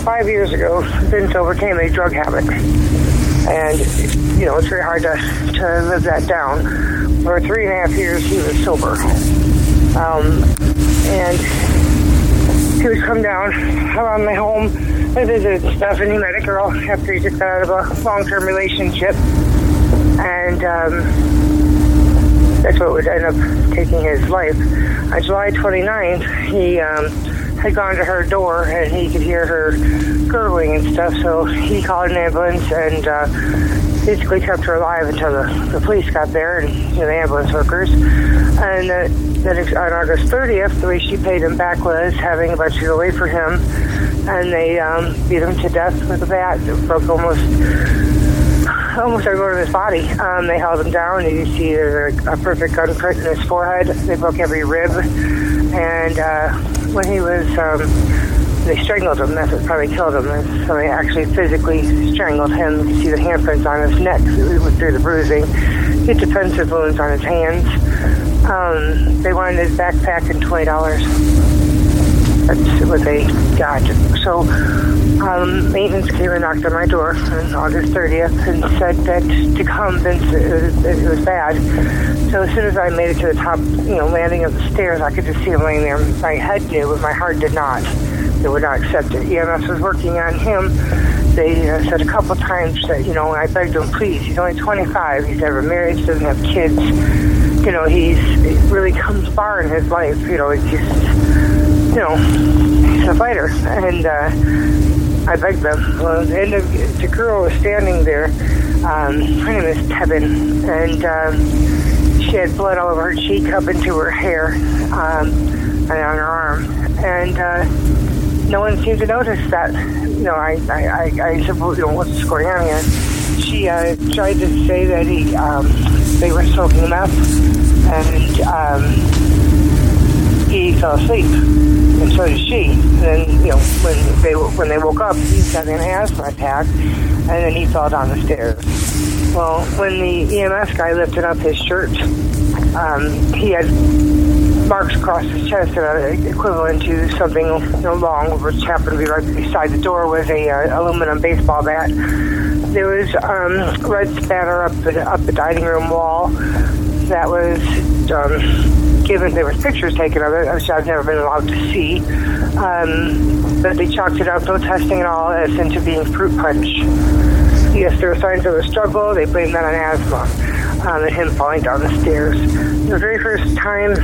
About five years ago, Vince overcame a drug habit. And, you know, it's very hard to, to live that down. For three and a half years, he was sober. Um, and he would come down around my home and visit he met a girl after he just got out of a long-term relationship. And um, that's what would end up taking his life. On July 29th, he um, had gone to her door and he could hear her gurgling and stuff, so he called an ambulance and uh, basically kept her alive until the, the police got there and you know, the ambulance workers. And then on August 30th, the way she paid him back was having a bunch of away for him, and they um, beat him to death with a bat. It broke almost almost every bone in his body. Um, they held him down. You see there's a, a perfect gun print in his forehead. They broke every rib. And uh, when he was, um, they strangled him. That's what probably killed him. So they actually physically strangled him. You can see the handprints on his neck through the bruising. He had defensive wounds on his hands. Um, they wanted his backpack and twenty dollars. That's what they got. So um, maintenance came and knocked on my door on August 30th and said that to come, Vince, it was, it was bad. So as soon as I made it to the top, you know, landing of the stairs, I could just see him laying there. My head knew, but my heart did not. They would not accept it. EMS was working on him. They uh, said a couple times that, you know, I begged him, please, he's only 25. He's never married, doesn't have kids. You know, he's he really comes far in his life. You know, it's just, you know, a fighter. And, uh, I begged them. Well, the the girl was standing there. Um, her name is Tevin, and um, she had blood all over her cheek, up into her hair, um, and on her arm. And uh, no one seemed to notice that. You know, I, I, I, I said, well, you know, what's going on here? She uh, tried to say that he, um, they were smoking meth, and um, he fell asleep and so did she. And then, you know, when they when they woke up, he having an asthma attack, and then he fell down the stairs. Well, when the EMS guy lifted up his shirt, um, he had marks across his chest that are equivalent to something you know, long, which happened to be right beside the door was a uh, aluminum baseball bat. There was um, red spatter up the up the dining room wall that was um, given. There was pictures taken of it, which I've never been allowed to see. Um, but they chalked it up, no testing at all, as into being fruit punch. Yes, there were signs of a struggle. They blamed that on asthma um, and him falling down the stairs. The very first time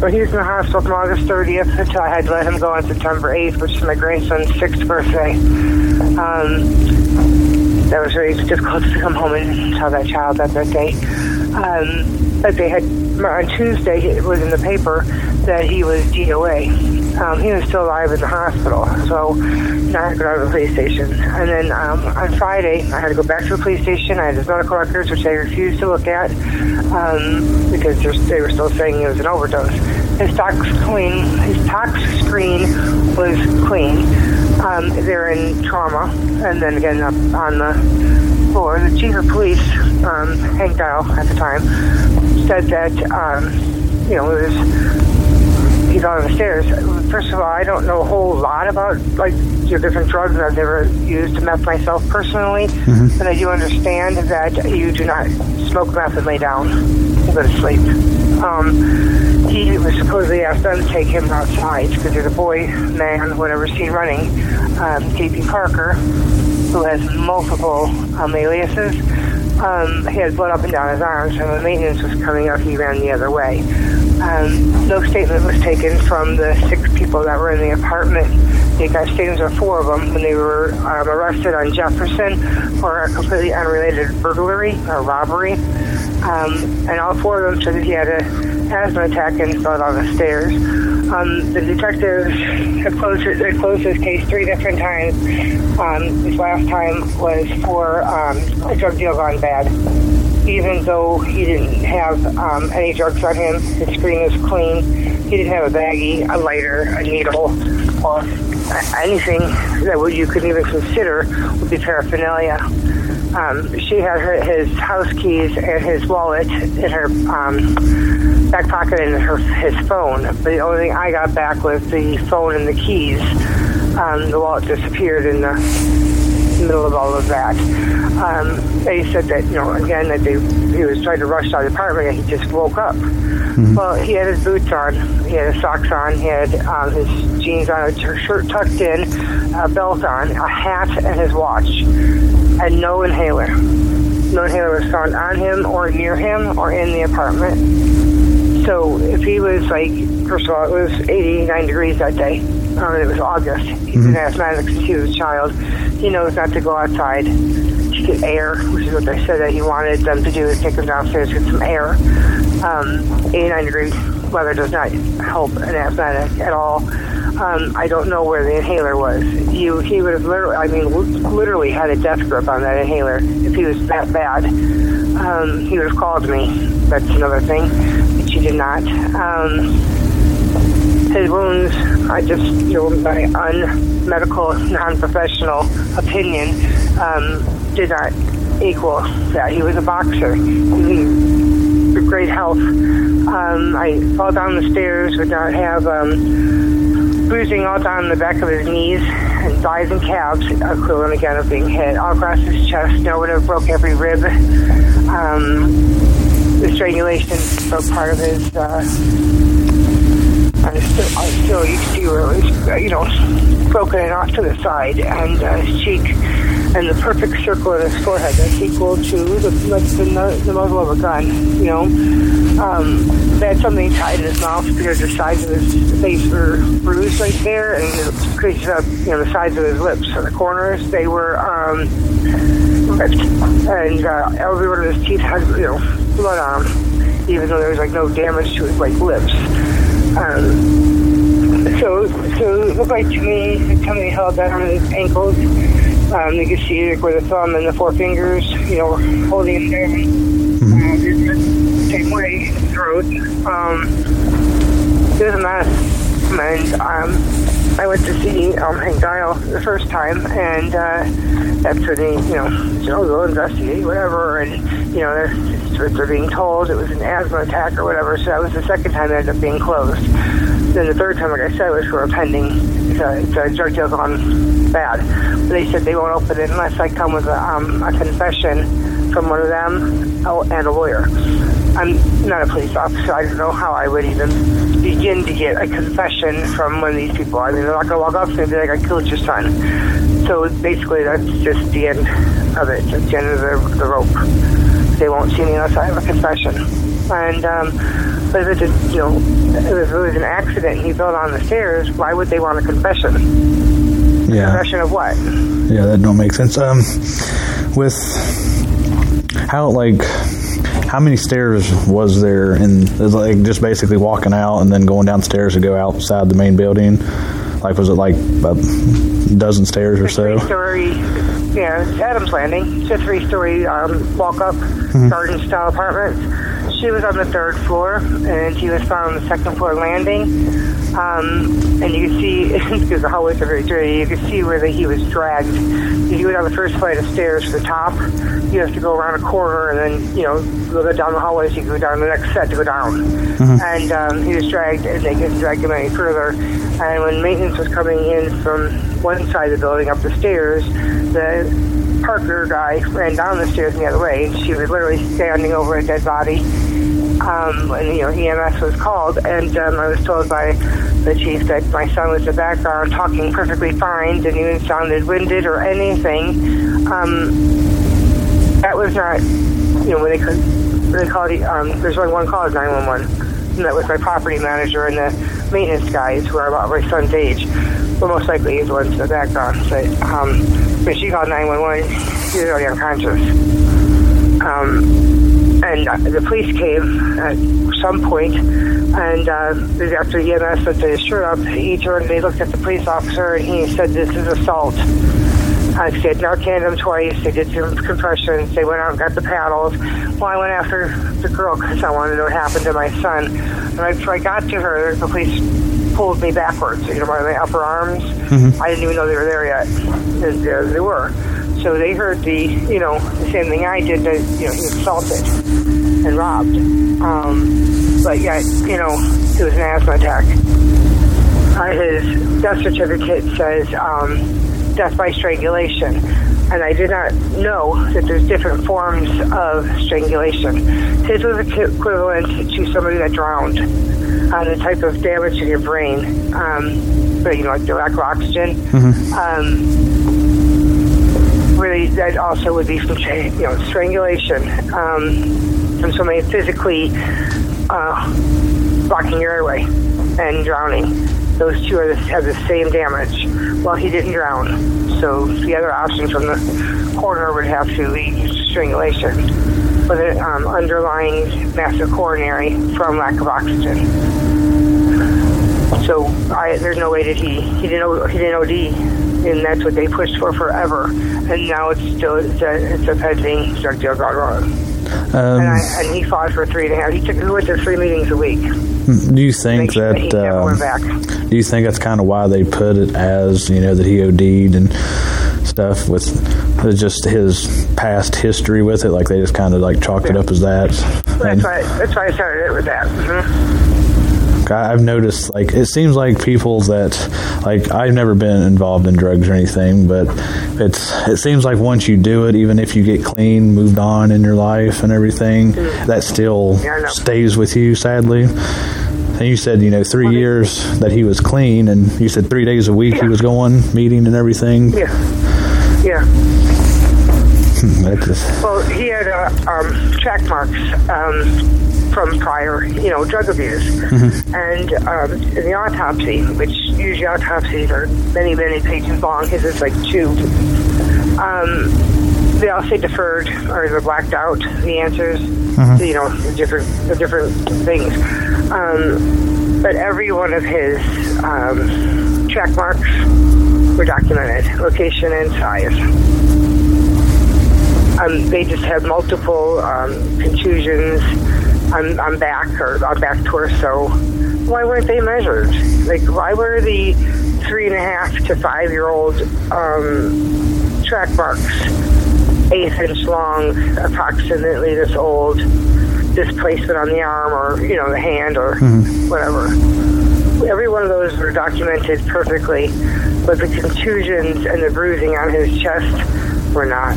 when he was in the hospital from August 30th until I had to let him go on September 8th, which is my grandson's sixth birthday. Um, that was very difficult to come home and tell that child that birthday. Um, but they had on Tuesday it was in the paper that he was DOA. Um, he was still alive in the hospital, so I had to go to the police station. And then um, on Friday, I had to go back to the police station. I had his medical records, which they refused to look at um, because they were still saying it was an overdose. His tox clean, his tox screen was clean. Um, they're in trauma, and then again up on the floor. The chief of police, um, Hank Dial at the time, said that um, you know it was he's on the stairs. First of all, I don't know a whole lot about like your different drugs. I've never used meth myself personally, mm-hmm. but I do understand that you do not smoke meth and lay down and go to sleep. Um, he was supposedly asked them to take him outside because there's a boy, man, whatever, seen running, um, JP Parker, who has multiple um, aliases. Um, he had blood up and down his arms, and when maintenance was coming up, he ran the other way. Um, no statement was taken from the six people that were in the apartment. They got statements of four of them when they were um, arrested on Jefferson for a completely unrelated burglary or robbery. Um, and all four of them said that he had an asthma attack and fell down the stairs. Um, the detectives have closed, they closed his case three different times. Um, this last time was for um, a drug deal gone bad. Even though he didn't have um, any drugs on him, his screen was clean. He didn't have a baggie, a lighter, a needle, or anything that you could even consider would be paraphernalia. Um, she had her, his house keys and his wallet in her um, back pocket and her his phone. But the only thing I got back was the phone and the keys. Um, the wallet disappeared in the middle of all of that. Um, they said that, you know, again, that they, he was trying to rush out of the apartment and he just woke up. Mm-hmm. Well, he had his boots on, he had his socks on, he had um, his jeans on, a shirt tucked in, a belt on, a hat, and his watch, and no inhaler. No inhaler was found on him or near him or in the apartment. So if he was like, first of all, it was 89 degrees that day. Um, it was August. He's mm-hmm. an asthmatic since he was a child. He knows not to go outside to get air, which is what they said that he wanted them to do, is take him downstairs to get some air. Um, 89 degree weather does not help an asthmatic at all. Um, I don't know where the inhaler was. You, he would have literally, I mean, literally had a death grip on that inhaler if he was that bad. Um, he would have called me. That's another thing, but she did not. Um, his wounds, I just, you know, my unmedical, non-professional opinion, um, did not equal that. He was a boxer. He great health. Um, I fell down the stairs, would not have um, bruising all down the back of his knees and thighs and calves, equivalent again of being hit all across his chest. No, would have broke every rib. Um, the strangulation broke part of his. Uh, I still, I still, you see where it was, uh, you know, broken and off to the side, and uh, his cheek, and the perfect circle in his forehead that's equal to the, like the, the muzzle of a gun, you know. Um, they had something tied in his mouth because the sides of his face were bruised right there, and it created up, you know, the sides of his lips. So the corners, they were um, ripped, and uh, every one of his teeth had, you know, blood on them, even though there was like no damage to his like lips. Um, so, so it looked like to me, tummy held down on his ankles. Um, you could see like, where the thumb and the four fingers, you know, holding him there. Mm-hmm. Um, same way, throat. Um, it was a mess. And um, I went to see um, Hank Dial the first time, and uh, that's when he, you know, said, oh, go investigate, whatever. And, you know, they're, they're being told it was an asthma attack or whatever. So that was the second time it ended up being closed. Then the third time, like I said, was for a pending, it's a, it's a drug deal gone bad. But they said they won't open it unless I come with a, um, a confession from one of them oh, and a lawyer. I'm not a police officer. I don't know how I would even begin to get a confession from one of these people. I mean, they're not going to walk up to me and be like, I killed your son. So basically, that's just the end of it. It's the end of the, the rope. They won't see me unless I have a confession. And, um, but if it's, a, you know, if it was an accident and he fell down the stairs, why would they want a confession? Yeah. confession of what? Yeah, that don't make sense. Um, with how, like, how many stairs was there? And like just basically walking out and then going downstairs to go outside the main building. Like was it like a dozen stairs or so? Three-story, yeah, Adams Landing. It's a three-story um, walk-up mm-hmm. garden-style apartment she was on the third floor, and he was found on the second floor landing. Um, and you can see, because the hallways are very dirty, you can see where the, he was dragged. If you go down the first flight of stairs to the top, you have to go around a corner and then, you know, go down the hallways, you go down the next set to go down. Mm-hmm. And um, he was dragged, and they couldn't drag him any further. And when maintenance was coming in from one side of the building up the stairs, the Parker guy ran down the stairs the other way. She was literally standing over a dead body. Um, and, you know, EMS was called, and um, I was told by the chief that my son was in the background talking perfectly fine, didn't even sounded winded or anything. Um, that was not, you know, when they could, when they called, um, there's only one call, 911. And that was my property manager and the maintenance guys who are about my son's age. Well, most likely he's the ones in the background. But um, when she called 911, he was already unconscious. Um, and uh, the police came at some point, and uh, after EMS put his shirt up, he turned, they looked at the police officer, and he said, this is assault. I said Narcan him twice. They did some compressions. They went out and got the paddles. Well, I went after the girl because I wanted to know what happened to my son. And after I got to her, the police pulled me backwards, you know, by my upper arms. Mm-hmm. I didn't even know they were there yet. And there they were. So they heard the, you know, the same thing I did, that, you know, he assaulted and robbed. Um, but yet, you know, it was an asthma attack. uh, his death certificate says um, death by strangulation. And I did not know that there's different forms of strangulation. His was equivalent to somebody that drowned. Uh, the type of damage in your brain, um, but you know, like the lack of oxygen. Um, really, that also would be from you know strangulation, um, from somebody physically uh, blocking your airway and drowning. Those two the, have the same damage. Well, he didn't drown, so the other option from the coroner would have to be strangulation with an um, underlying massive coronary from lack of oxygen. So I, there's no way that he he didn't he didn't OD and that's what they pushed for forever. And now it's still it's a, it's a pending drug deal gone wrong. Um, and, I, and, he fought for three and a half. He took he went to three meetings a week. Do you think that? that uh, do you think that's kind of why they put it as you know that he OD'd and stuff with just his past history with it? Like they just kind of like chalked yeah. it up as that. Well, that's why. That's why I started it with that. Mm-hmm. I've noticed like it seems like people that like I've never been involved in drugs or anything, but it's it seems like once you do it, even if you get clean, moved on in your life and everything, mm. that still yeah, stays with you. Sadly. And you said, you know, three years that he was clean, and you said three days a week yeah. he was going, meeting and everything. Yeah. Yeah. just... Well, he had uh, um, track marks. Um, from prior, you know, drug abuse. Mm-hmm. And um, in the autopsy, which usually autopsies are many, many pages long, his is like two. Um, they all say deferred or they're blacked out. The answers, mm-hmm. you know, the different the different things. Um, but every one of his um, track marks were documented, location and size. Um, they just had multiple um, contusions, on, on back or on back torso. Why weren't they measured? Like, why were the three and a half to five year old um, track marks eighth inch long, approximately this old, displacement on the arm or you know the hand or mm-hmm. whatever? Every one of those were documented perfectly, but the contusions and the bruising on his chest were not.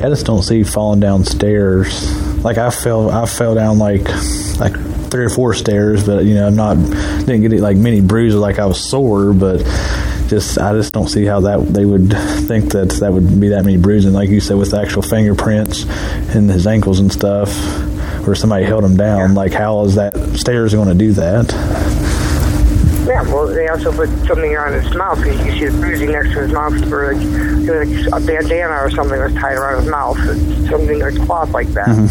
I just don't see falling downstairs like I fell I fell down like like three or four stairs, but you know I'm not didn't get it like many bruises like I was sore, but just I just don't see how that they would think that that would be that many bruising, like you said with the actual fingerprints and his ankles and stuff, where somebody held him down. Like how is that stairs going to do that? Yeah, well, they also put something on his mouth. You can see the bruising next to his mouth for like, like a bandana or something was tied around his mouth. It's something like cloth like that. Mm-hmm.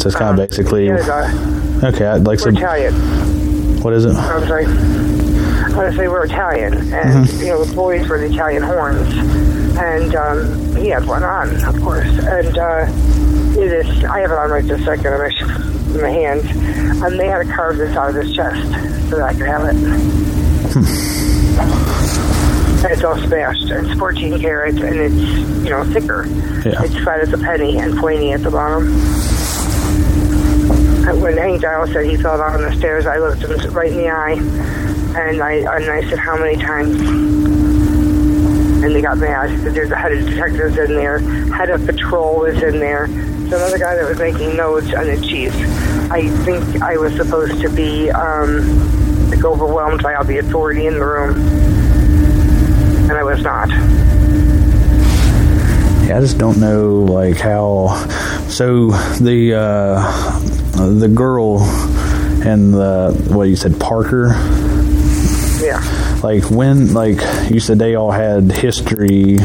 So it's kind um, of basically yeah, okay. I'd like some Italian. What is it? I'm sorry. I want to say we're Italian, and mm-hmm. you know the boys were the Italian horns, and um, he had one on, of course, and uh, it is. I have it on right this second. I'm actually in my hands, and they had to carve this out of his chest so that I could have it. Hmm. and it's all smashed. It's 14 carats, and it's you know thicker. Yeah. It's flat as a penny and pointy at the bottom. When Hank Dial said he fell down on the stairs, I looked him right in the eye, and I and I said, "How many times?" And they got mad because there's a head of detectives in there, head of patrol was in there, So another guy that was making notes on the chief. I think I was supposed to be um, like overwhelmed by all the authority in the room, and I was not. Yeah, I just don't know like how. So the uh, the girl and the what you said Parker. Like when like you said they all had history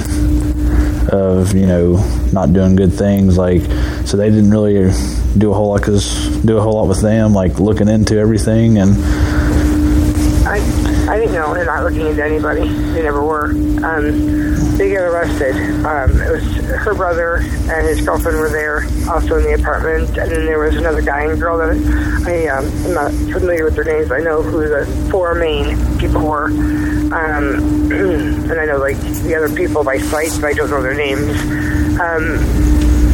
of you know not doing good things like so they didn't really do a whole lot cause do a whole lot with them like looking into everything and I I didn't know they're not looking into anybody. They never were. Um, they get arrested. Um, it was her brother and his girlfriend were there also in the apartment. And then there was another guy and girl that I um, I'm not familiar with their names but I know who the four main people were. Um, and I know like the other people by sight, but I don't know their names. Um,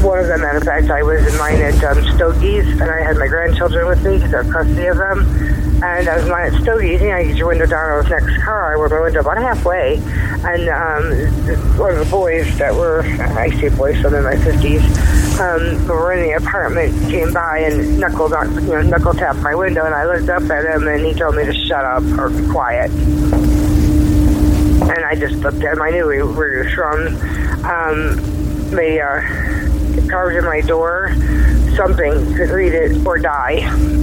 one of them, in fact, I was in mine at um, Stogie's, and I had my grandchildren with me because I have custody of them. And I was mine at Stogie's, and I get your window down on the next car. I rolled my window about halfway, and um, one of the boys that were, I say boys, so in my 50s, um, were in the apartment came by and knuckled on, you know, knuckle tapped my window, and I looked up at him, and he told me to shut up or be quiet. And I just looked at him. I knew we were from. Um, they uh, carved in my door something could read it or die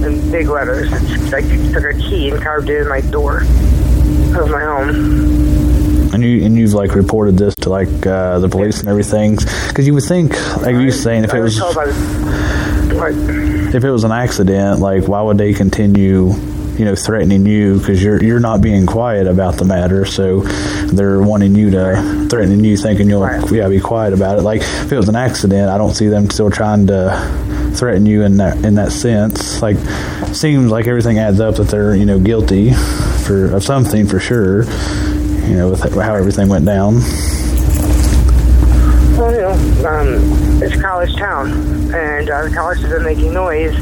in big letters. It's like took a key and carved it in my door of my home. And you and you've like reported this to like uh, the police and everything because you would think like you saying if it was told by the- what? if it was an accident like why would they continue you know threatening you because you're you're not being quiet about the matter. So they're wanting you to threatening you thinking you'll Right. yeah be quiet about it. Like if it was an accident I don't see them still trying to threaten you in that in that sense. Like seems like everything adds up that they're you know guilty for of something for sure you know with how everything went down. Well, you know, um, it's a college town, and uh, the colleges are making noise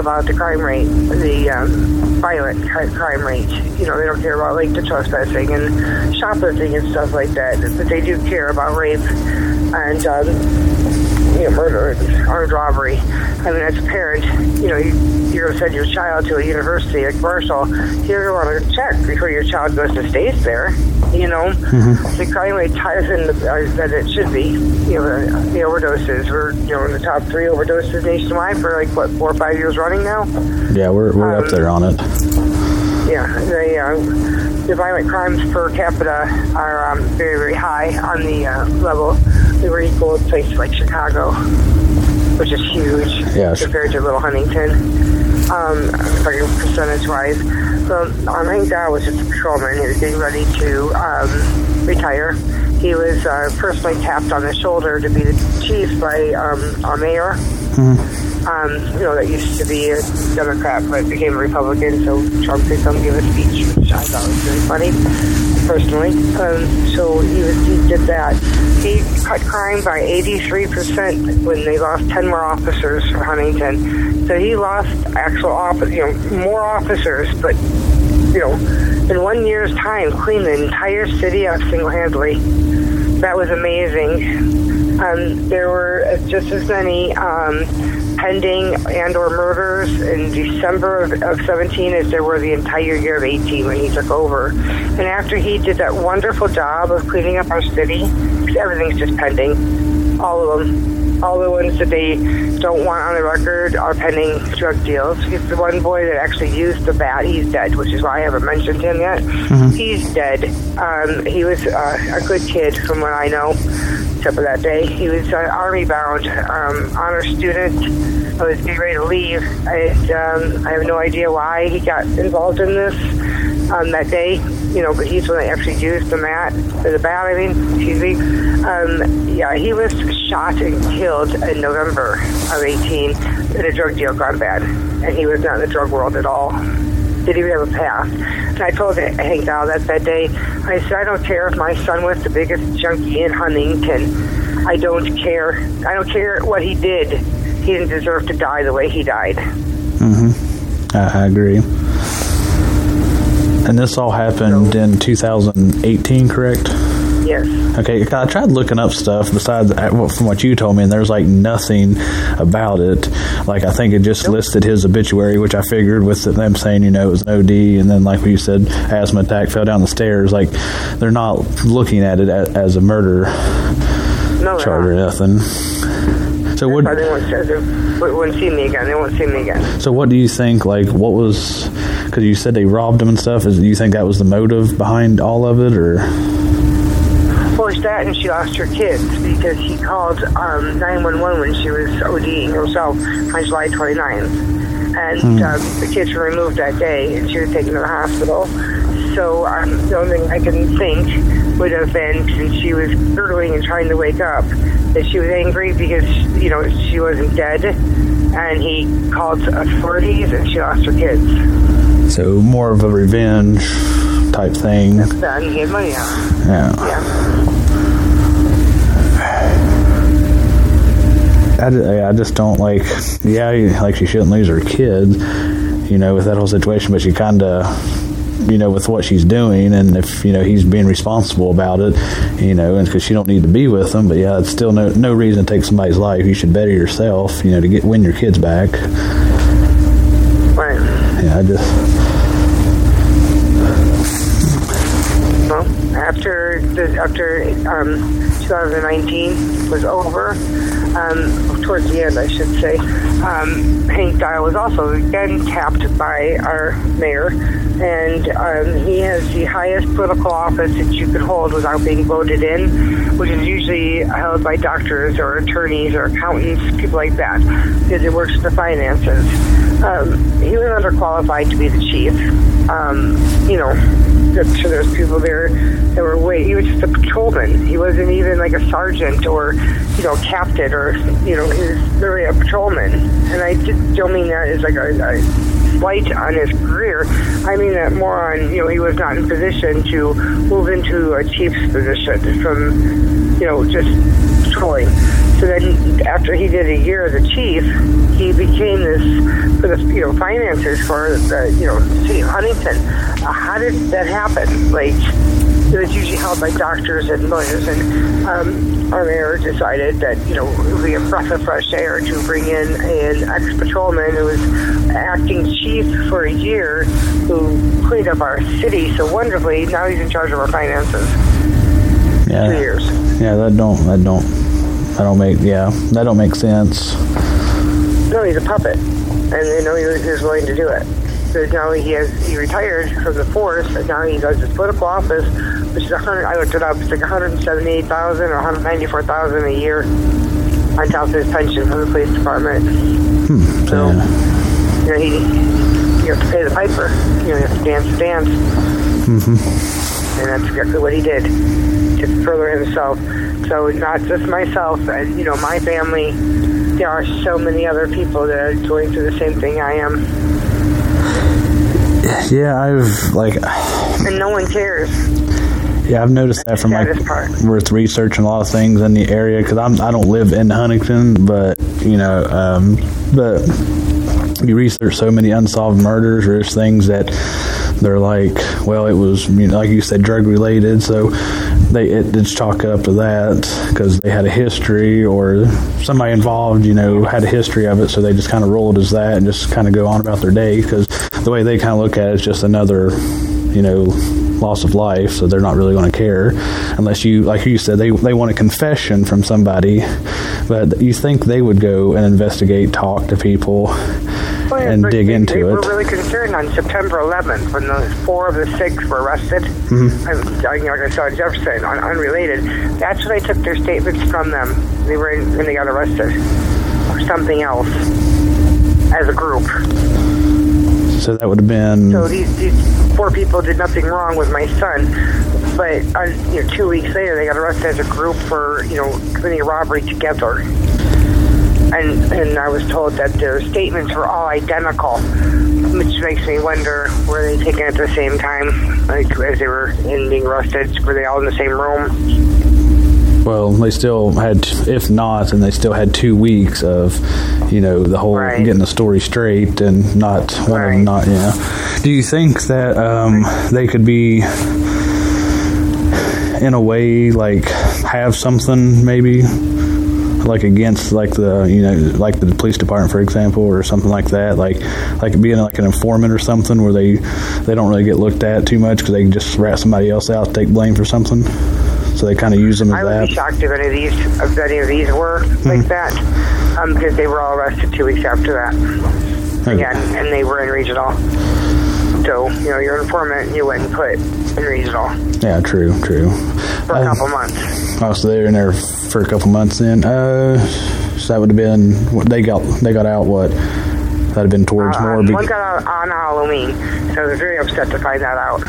about the crime rate, the um, violent crime rate. You know, they don't care about like the trespassing and shoplifting and stuff like that, but they do care about rape and um, you know, murder and armed robbery. I mean, as a parent, you know, you, you're going to send your child to a university like Marshall. You're going to want to check before your child goes to stays there. You know, the crime rate ties in the, uh, that it should be. You know, the, the overdoses. We're you know in the top three overdoses nationwide for like what four or five years running now. yeah we're, we're up Um, there on it Yeah, the uh, the violent crimes per capita are um, very very high on the uh, level. We were equal to places like Chicago, which is huge Yes. compared to Little Huntington. Um, like percentage wise, so um, Dial was just a patrolman. He was getting ready to um, retire. He was uh, personally tapped on the shoulder to be the chief by um, our mayor um, you know, that used to be a Democrat but became a Republican, so Trump could come give a speech, which I thought was very funny, personally. Um, so he, was, he did that. He cut crime by 83% when they lost 10 more officers for Huntington. So he lost actual, office, you know, more officers, but, you know, in one year's time, clean the entire city out single-handedly. That was amazing. Um, there were just as many um, pending and or murders in December of, of 17 as there were the entire year of 18 when he took over. And after he did that wonderful job of cleaning up our city, everything's just pending, all of them. All the ones that they don't want on the record are pending drug deals. He's the one boy that actually used the bat. He's dead, which is why I haven't mentioned him yet. He's dead. Um, he was uh, a good kid, from what I know except for that day. He was uh, army bound, um, honor student. I was getting ready to leave. I, um, I have no idea why he got involved in this um, that day. You know, but he's the actually used the mat, the bat. I mean, excuse me. Um, yeah, he was shot and killed in November of 18 in a drug deal gone bad, and he was not in the drug world at all did he have a past? And I told Hank Dial that that day, I said, I don't care if my son was the biggest junkie in Huntington. I don't care. I don't care what he did. He didn't deserve to die the way he died. I, I agree. And this all happened in 2018, correct? Yes. Okay, I tried looking up stuff besides uh, from what you told me, and there's like nothing about it. Like I think it just listed his obituary, which I figured with them saying you know it was an OD, and then like you said, asthma attack, fell down the stairs. Like they're not looking at it as, as a murder No, charge or nothing. So what? They won't, they won't see me again. They won't see me again. So what do you think? Like what was? Because you said they robbed him and stuff. Is do you think that was the motive behind all of it, or? Well, it's that, and she lost her kids because he called um, 911 when she was ODing herself on July 29th. And um, the kids were removed that day, and she was taken to the hospital. So um, the only thing I can think would have been since she was gurgling and trying to wake up, that she was angry because, you know, she wasn't dead. And he called authorities, and she lost her kids. So more of a revenge type thing. Then he had money on. Yeah. Yeah. I, I just don't like. Yeah, like she shouldn't lose her kids, you know, with that whole situation. But she kind of, you know, with what she's doing, and if you know he's being responsible about it, you know, and because she don't need to be with him. But yeah, it's still no no reason to take somebody's life. You should better yourself, you know, to get win your kids back. Right. Yeah, I just. Well, after after um, 2019 was over, um, towards the end, I should say, um, Hank Dial was also again tapped by our mayor, and um, he has the highest political office that you could hold without being voted in, which is usually held by doctors or attorneys or accountants, people like that, because it works the finances. Um, he was underqualified to be the chief. Um, you know, I'm sure there's people there that were way. He was just a patrolman. He wasn't even like a sergeant or, you know, captain or, you know, he was literally a patrolman. And I just don't mean that as like a, a slight on his career. I mean that more on, you know, he was not in position to move into a chief's position from, you know, just patrolling. So then, after he did a year as a chief, he became this for the you know finances for the you know city of Huntington. Uh, how did that happen? Like it was usually held by doctors and lawyers, and um, our mayor decided that you know it would be a breath of fresh air to bring in an ex patrolman who was acting chief for a year, who cleaned up our city so wonderfully. Now he's in charge of our finances. Yeah. Two years. Yeah, that don't that don't that don't make yeah that don't make sense. No, he's a puppet, and you know he was, he was willing to do it. So now he has he retired from the force, and now he does his political office, which is a hundred. I looked it up. It's like one hundred seventy-eight thousand or one hundred ninety-four thousand a year on top of his pension from the police department. Hmm. So yeah. you know he you have to pay the piper. You know you have to dance dance, Mm-hmm. and that's exactly what he did to further himself. So not just myself, and you know my family. There are so many other people that are going through the same thing I am. Yeah, I've like and no one cares. Yeah I've noticed that from like with researching a lot of things in the area because I'm I don't live in Huntington, but you know, um, but you research so many unsolved murders or just things that they're like, well, it was you know, like you said, drug related, so they it, it's chalk up to that because they had a history or somebody involved, you know, had a history of it, so they just kind of roll it as that and just kind of go on about their day because the way they kind of look at it is just another, you know, loss of life, so they're not really going to care unless you, like you said, they they want a confession from somebody, but you think they would go and investigate, talk to people, Well, and but dig they, into they it. were really concerned on September 11th when the four of the six were arrested. Mm-hmm. You know, like I saw Jefferson, un- unrelated. That's when I took their statements from them. They were in, when they got arrested, or something else, as a group. so that would have been So these, these four people did nothing wrong with my son, but uh, you know, two weeks later they got arrested as a group for you know committing a robbery together. And and I was told that their statements were all identical, which makes me wonder were they taken at the same time, like as they were in being arrested? Were they all in the same room? Well, they still had, if not, and they still had two weeks of, you know, the whole Right. getting the story straight and not one of Right. them not, yeah. Do you think that um, they could be, in a way, like have something maybe? Like against, like the you know, like the police department, for example, or something like that, like like being like an informant or something, where they they don't really get looked at too much because they can just rat somebody else out, take blame for something. So they kind of use them as I would that. be shocked if any of these if any of these were like that, um, because they were all arrested two weeks after that. Okay. Again, and they were in regional. So you know, you're informant, you wouldn't put in regional Yeah, true, true. for a Uh, couple months. Oh, so they were in there for a couple months then. Uh, so that would have been they got. They got out. What that'd have been towards Uh, more. one got out on Halloween, so I was very upset to find that out.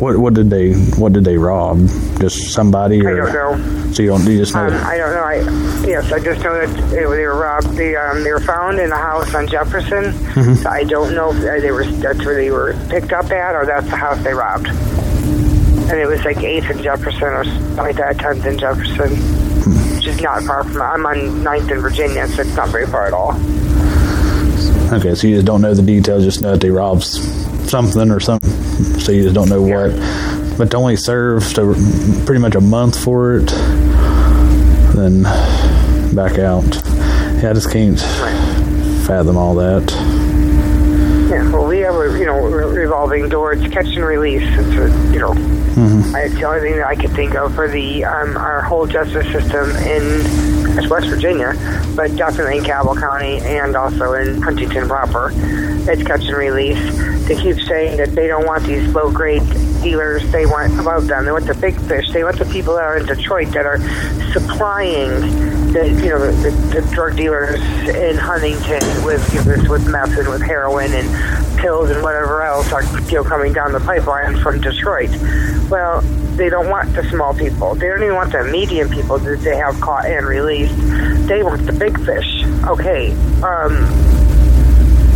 What what did they what did they rob? Just somebody I or don't know. so you don't you just know. Um, I don't know. I yes, I just know that they, were robbed. They um, they were found in a house on Jefferson. Mm-hmm. So I don't know if they were that's where they were picked up at, or that's the house they robbed. And it was like eighth and Jefferson, or something like that, tenth and Jefferson. which is not far from. I'm on 9th in Virginia, so it's not very far at all. Okay, so you just don't know the details, just know that they robbed something or something. So you just don't know what. But to only serve to pretty much a month for it, then back out. Yeah, I just can't fathom all that. Yeah, well, we have a you know revolving door. It's catch and release. It's a, you know, mm-hmm. it's the only thing that I could think of for the um, our whole justice system in West Virginia, but definitely in Cabell County and also in Huntington proper. It's catch and release. They keep saying that they don't want these low grade dealers. They want above them. They want the big fish. They want the people that are in Detroit that are supplying the you know the, the, the drug dealers in Huntington with you know, with meth and with heroin and pills and whatever else are you know coming down the pipeline from Detroit. Well, they don't want the small people. They don't even want the medium people that they have caught and released. They want the big fish. Okay, um,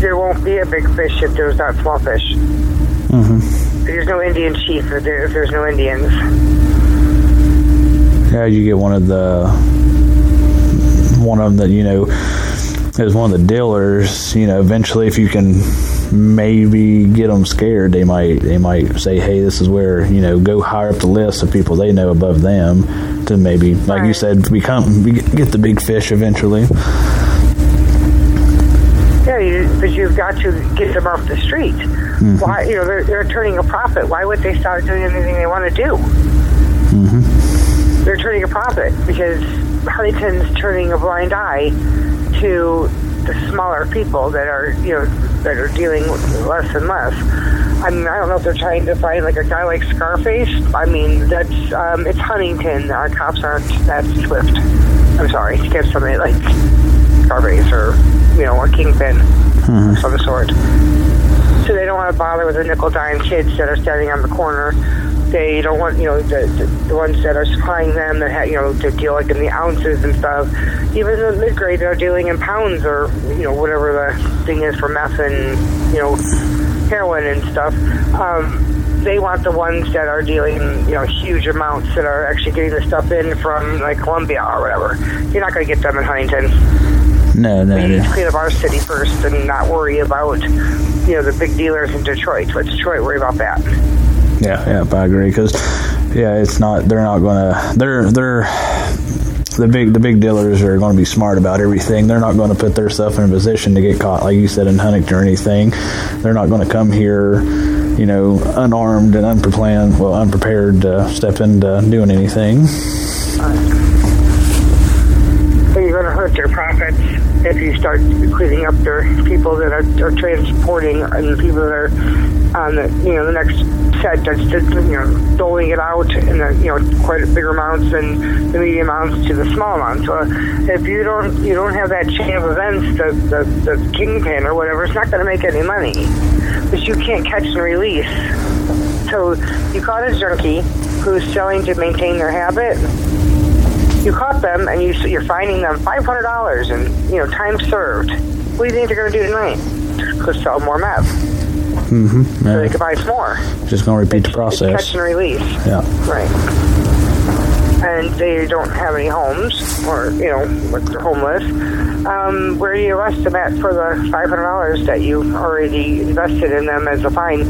there won't be a big fish if there's not small fish. Mm-hmm. There's no Indian chief if, there, if there's no Indians. Yeah, you get one of the one of them that you know is one of the dealers. You know, eventually, if you can maybe get them scared, they might they might say, "Hey, this is where you know go higher up the list of people they know above them to maybe, like right. you said, become get the big fish eventually." Yeah, you, got to get them off the street. Mm-hmm. Why, you know, they're, they're turning a profit. Why would they start doing anything they want to do? Mm-hmm. They're turning a profit because Huntington's turning a blind eye to the smaller people that are, you know, that are dealing with less and less. I mean, I don't know if they're trying to find like a guy like Scarface. I mean, that's um, it's Huntington. Our cops aren't that swift. I'm sorry to get somebody like Scarface or you know a kingpin mm-hmm. of some sort. So they don't want to bother with the nickel dime kids that are standing on the corner they don't want you know the, the, the ones that are supplying them that have, you know to deal like in the ounces and stuff. Even the mid grade that are dealing in pounds or you know whatever the thing is for meth and you know heroin and stuff. Um, they want the ones that are dealing, you know, huge amounts that are actually getting the stuff in from like Colombia or whatever. You're not going to get them in Huntington. No, no, we need to clean up our city first and not worry about, you know, the big dealers in Detroit. Let Detroit worry about that. Yeah, yeah, I agree because yeah, it's not. They're not gonna. They're they're the big the big dealers are going to be smart about everything. They're not going to put their stuff in a position to get caught, like you said in Huntington or anything. They're not going to come here, you know, unarmed and unprepared, well, unprepared to step into doing anything. So you're going to hurt their profits if you start cleaning up their people that are, are transporting and people that are on the you know the next set that's just, you know doling it out in the you know quite bigger amounts than the medium amounts to the small amounts. So if you don't you don't have that chain of events, the the, the kingpin or whatever, it's not going to make any money. because you can't catch and release. So you caught a junkie who's selling to maintain their habit you caught them and you, you're fining them $500 and, you know, time served. What do you think they're going to do tonight? Just sell more meth. Mm-hmm. Yeah. So they can buy some more. Just going to repeat it's, the process. catch and release. Yeah. Right. And they don't have any homes or, you know, they're homeless. Um, where do you arrest them at for the $500 that you already invested in them as a fine?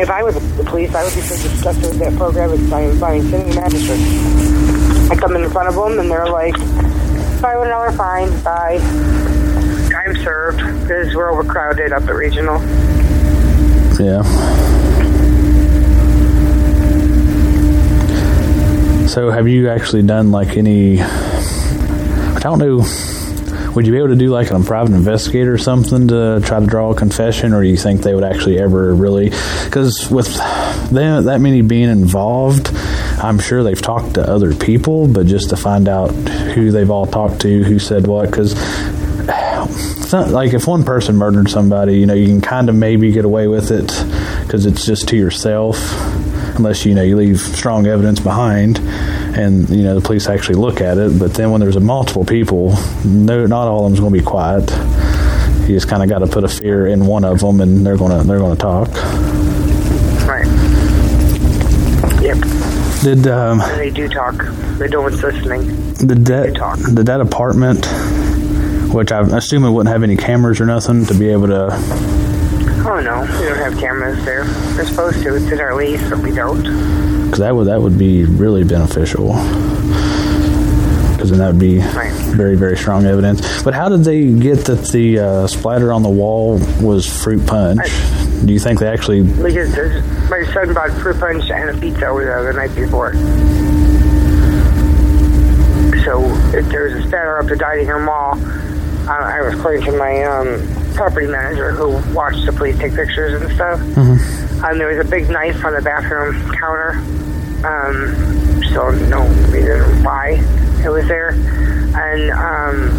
If I was the police, I would be so disgusted with that program. It's by inviting sitting magistrates. I come in front of them and they're like, $500 fine, bye. Time served. Because we're overcrowded up at regional. Yeah. So, have you actually done like any? I don't know would you be able to do like a private investigator or something to try to draw a confession, or do you think they would actually ever really? Because with them, that many being involved, I'm sure they've talked to other people, but just to find out who they've all talked to, who said what, because like if one person murdered somebody, you know, you can kind of maybe get away with it because it's just to yourself, unless you know you leave strong evidence behind and you know the police actually look at it. But then when there's a multiple people, no, not all of them's going to be quiet. You just kind of got to put a fear in one of them, and they're going to they're going to talk. Right. Yep. Did um, they do talk. They do one's listening. did that They talk. did that apartment, which I assume it wouldn't have any cameras or nothing to be able to? Oh no, we don't have cameras there. We're supposed to. It's in our lease, but we don't. Because that would that would be really beneficial. Because then that would be very very strong evidence. But how did they get that the uh, splatter on the wall was fruit punch? Do you think they actually? Because my son bought fruit punch and a pizza over there the night before. So if there's a splatter up the dining room wall, uh, I was according to my um, property manager who watched the police take pictures and stuff. Um, there was a big knife on the bathroom counter. Um, so no reason why it was there. And um,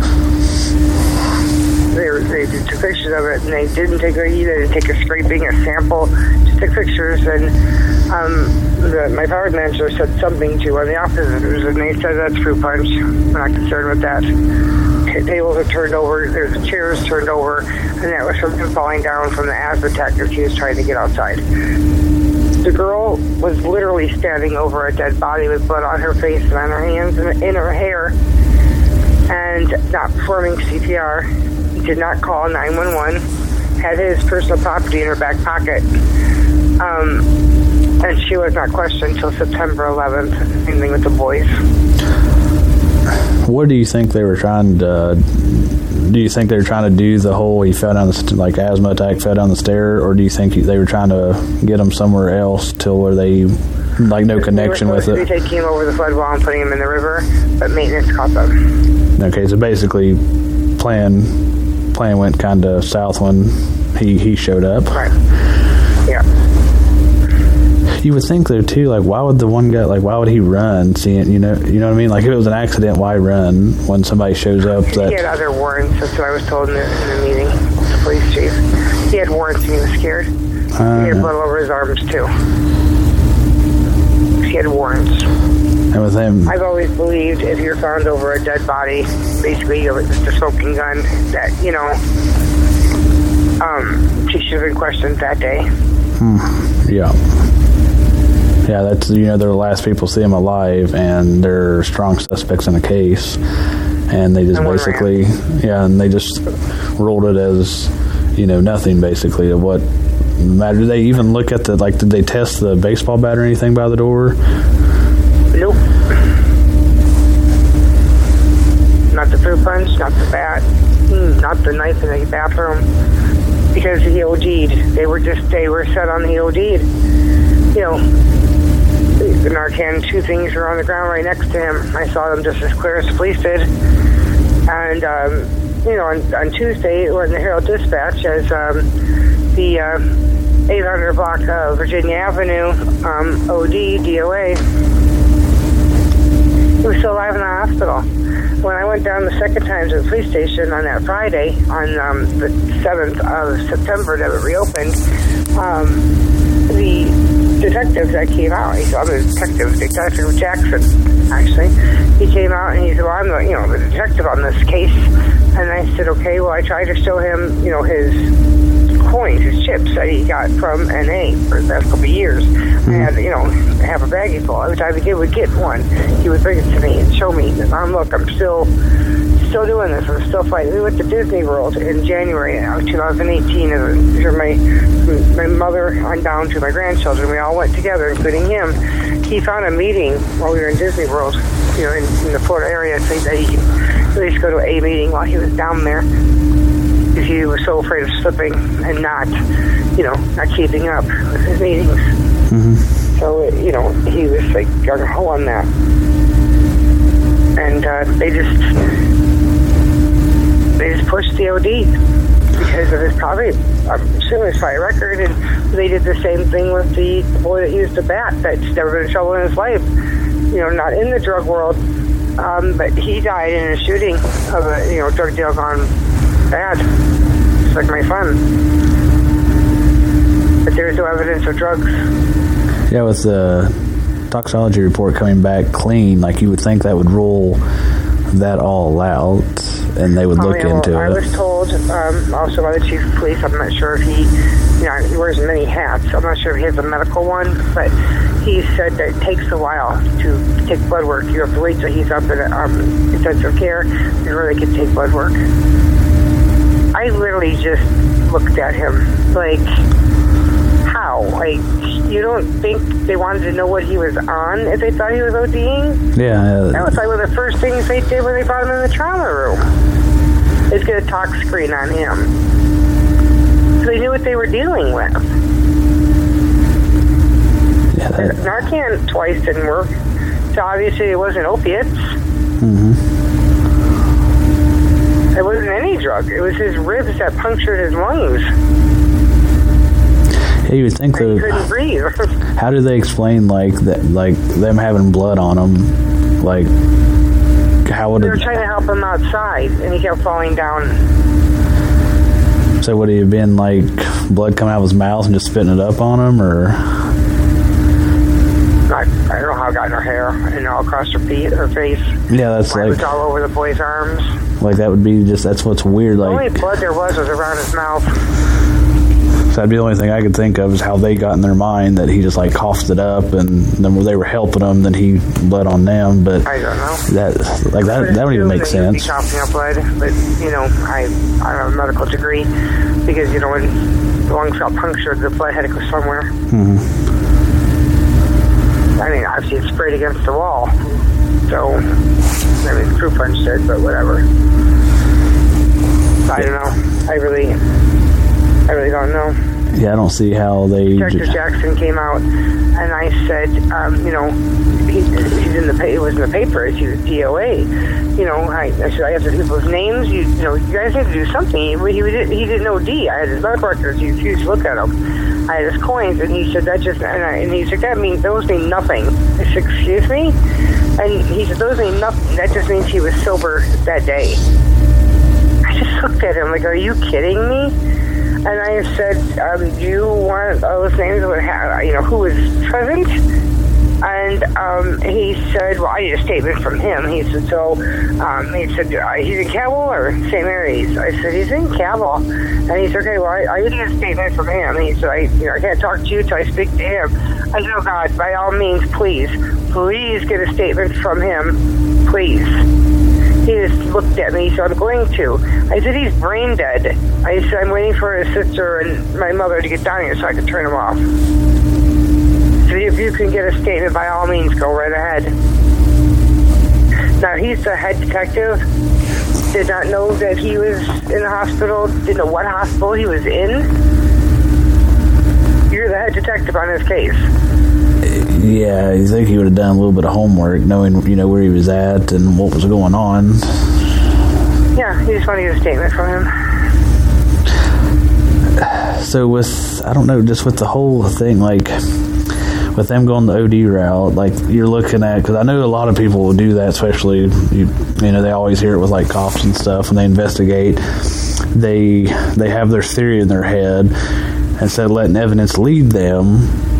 they, they took pictures of it, and they didn't take a, they didn't take a scraping, a sample, just took pictures. And um, the, my power manager said something to one of the officers, and they said that's fruit punch. I'm not concerned with that. Ta- Tables are turned over, there's chairs turned over, and that was him falling down from the asthma attack as he was trying to get outside. The girl was literally standing over a dead body with blood on her face and on her hands and in her hair and not performing CPR, did not call 911, had his personal property in her back pocket. Um, and she was not questioned until September 11th, same thing with the boys. What do you think they were trying to? Do you think they were trying to do the whole he fell down the st- like asthma attack, fell down the stair, or do you think they were trying to get him somewhere else till where they like no connection with it? taking him over the flood wall and putting him in the river, but maintenance caught them. Okay, so basically, plan plan went kind of south when he he showed up. Right. You would think though too, like why would the one guy like why would he run? Seeing you know you know what I mean? Like if it was an accident, why run when somebody shows up? He had other warrants. That's what I was told in the, in the meeting. The police chief. He had warrants and he was scared. he had uh, blood over his arms too. He had warrants. and with him, I've always believed if you're found over a dead body, basically you have just a smoking gun, that you know, um, she should have been questioned that day. yeah, yeah, that's you know they're the last people to see him alive, and they're strong suspects in the case, and they just basically yeah, and they just ruled it as you know nothing basically of what matter. Did they even look at the like? Did they test the baseball bat or anything by the door? Nope. Not the fruit punch, not the bat, mm, not the knife in the bathroom. Because he OD'd. They were just, they were set on the OD'd. You know, the Narcan, two things were on the ground right next to him. I saw them just as clear as the police did. And, um, you know, on, on Tuesday, it was in the Herald Dispatch as um, the uh, 800 block of Virginia Avenue, um, OD, DOA, he was still alive in the hospital. When I went down the second time to the police station on that Friday, on um, the 7th of September that it reopened, um, the detective that came out, he's I'm detective, Detective Jackson, actually, he came out and he said, well, I'm the, you know, the detective on this case. And I said, okay, well, I tried to show him, you know, his coins, his chips that he got from NA for the past couple of years. I had, you know, have a baggie full. Every time he would get one, he would bring it to me and show me, um, look, I'm still still doing this. I'm still fighting. We went to Disney World in January of 2018. And my my mother on down to my grandchildren. We all went together, including him. He found a meeting while we were in Disney World, you know, in, in the Florida area, so that he could at least go to a meeting while he was down there because he was so afraid of slipping and not, you know, not keeping up with his meetings. So, you know, he was like gung ho on that. And uh, they just they just pushed the OD because of his probably I'm assuming his record, and they did the same thing with the boy that used the bat that's never been in trouble in his life. You know, not in the drug world, um, but he died in a shooting of a you know drug deal gone bad. It's like my son. But there's no evidence of drugs. Yeah, with the toxology report coming back clean, like you would think that would rule that all out, and they would look well, into I it. was told um, also by the chief of police. I'm not sure if he, you know, he wears many hats. I'm not sure if he has a medical one, but he said that it takes a while to take blood work. You have to wait till he's up in um, intensive care before they can take blood work. I literally just looked at him like, how? Like, you don't think they wanted to know what he was on if they thought he was ODing? Yeah. That was like one of the first things they did when they brought him in the trauma room. Is get a tox screen on him. So they knew what they were dealing with. yeah that, Narcan twice didn't work. So obviously it wasn't opiates. Mm-hmm. It wasn't any drug. It was his ribs that punctured his lungs. You would think that. couldn't breathe. How do they explain like that? Like them having blood on them? Like how would they were it? trying to help him outside, and he kept falling down. So would he have been like blood coming out of his mouth and just spitting it up on him, or I, I don't know how it got in her hair and all across her feet, her face. yeah, that's It was all over the boy's arms. like that would be just that's what's weird. The only Like blood there was was around his mouth. That'd be the only thing I could think of is how they got in their mind that he just like coughed it up and then when they were helping him, then he bled on them. But I don't know. that like that that would even make Assume that he would be sense. coughing up blood, but you know, I I have a medical degree because you know when the lungs got punctured, the blood had to go somewhere. Mm-hmm. I mean, obviously it's sprayed against the wall, so I mean, crew punched it, but whatever. I don't know. I really, I really don't know. Yeah, I don't see how they. Detective Jackson came out, and I said, um, you know, he, he's in the pa- it was in the papers. He was DOA. You know, I, I said I have the people's names. You, you know, you guys need to do something. He, he, he didn't know D. I had his medical records. He refused to look at them. I had his coins, and he said that just and, I, and he said that means those mean nothing. I said, excuse me, and he said those mean nothing. That just means he was sober that day. I just looked at him like, are you kidding me? And I said, um, do you want those names you know who was present? And um, he said, well, I need a statement from him. He said, so um, he said, uh, he's in Cabell or St. Mary's? I said, he's in Cabell. And he said, okay, well, I, I need a statement from him. He said, I, you know, I can't talk to you until I speak to him. I said, oh, God, by all means, please, please get a statement from him, please. He just looked at me, so I'm going to. I said, he's brain dead. I said, I'm waiting for his sister and my mother to get down here so I can turn him off. So if you can get a statement, by all means, go right ahead. Now, he's the head detective. Did not know that he was in the hospital. Didn't know what hospital he was in. You're the head detective on this case. Yeah, you think he would have done a little bit of homework, knowing you know where he was at and what was going on. Yeah, he just wanted to get a statement from him. So with I don't know, just with the whole thing, like with them going the OD route, like you're looking at because I know a lot of people will do that, especially you, you know they always hear it with like cops and stuff when they investigate. They they have their theory in their head instead of letting evidence lead them.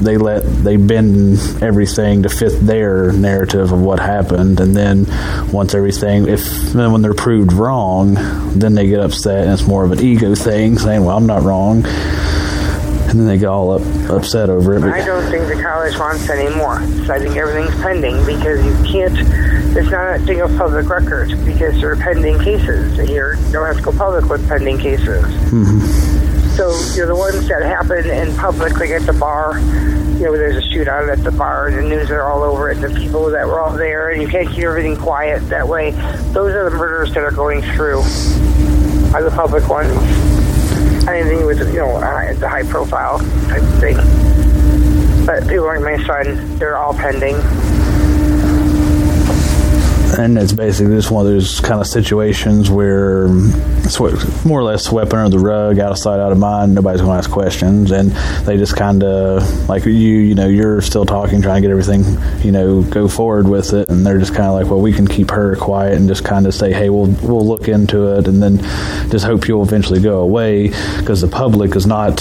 They let they bend everything to fit their narrative of what happened, and then once everything, if then when they're proved wrong, then they get upset, and it's more of an ego thing, saying, "Well, I'm not wrong," and then they get all up, upset over it. I don't think the college wants any more. So I think everything's pending because you can't. It's not a thing of public record because there are pending cases. You don't have to go public with pending cases. Mm-hmm. So you're the ones that happen in public, like at the bar. You know, there's a shootout at the bar, and the news are all over it. The people that were all there, and you can't keep everything quiet that way. Those are the murders that are going through. Are the public ones. Anything with you know uh, the high profile type thing. But people like my son, they're all pending. And it's basically just one of those kind of situations where it's more or less swept under the rug, out of sight, out of mind. Nobody's going to ask questions, and they just kind of like you. You know, you're still talking, trying to get everything, you know, go forward with it, and they're just kind of like, well, we can keep her quiet and just kind of say, hey, we'll we'll look into it, and then just hope you'll eventually go away because the public is not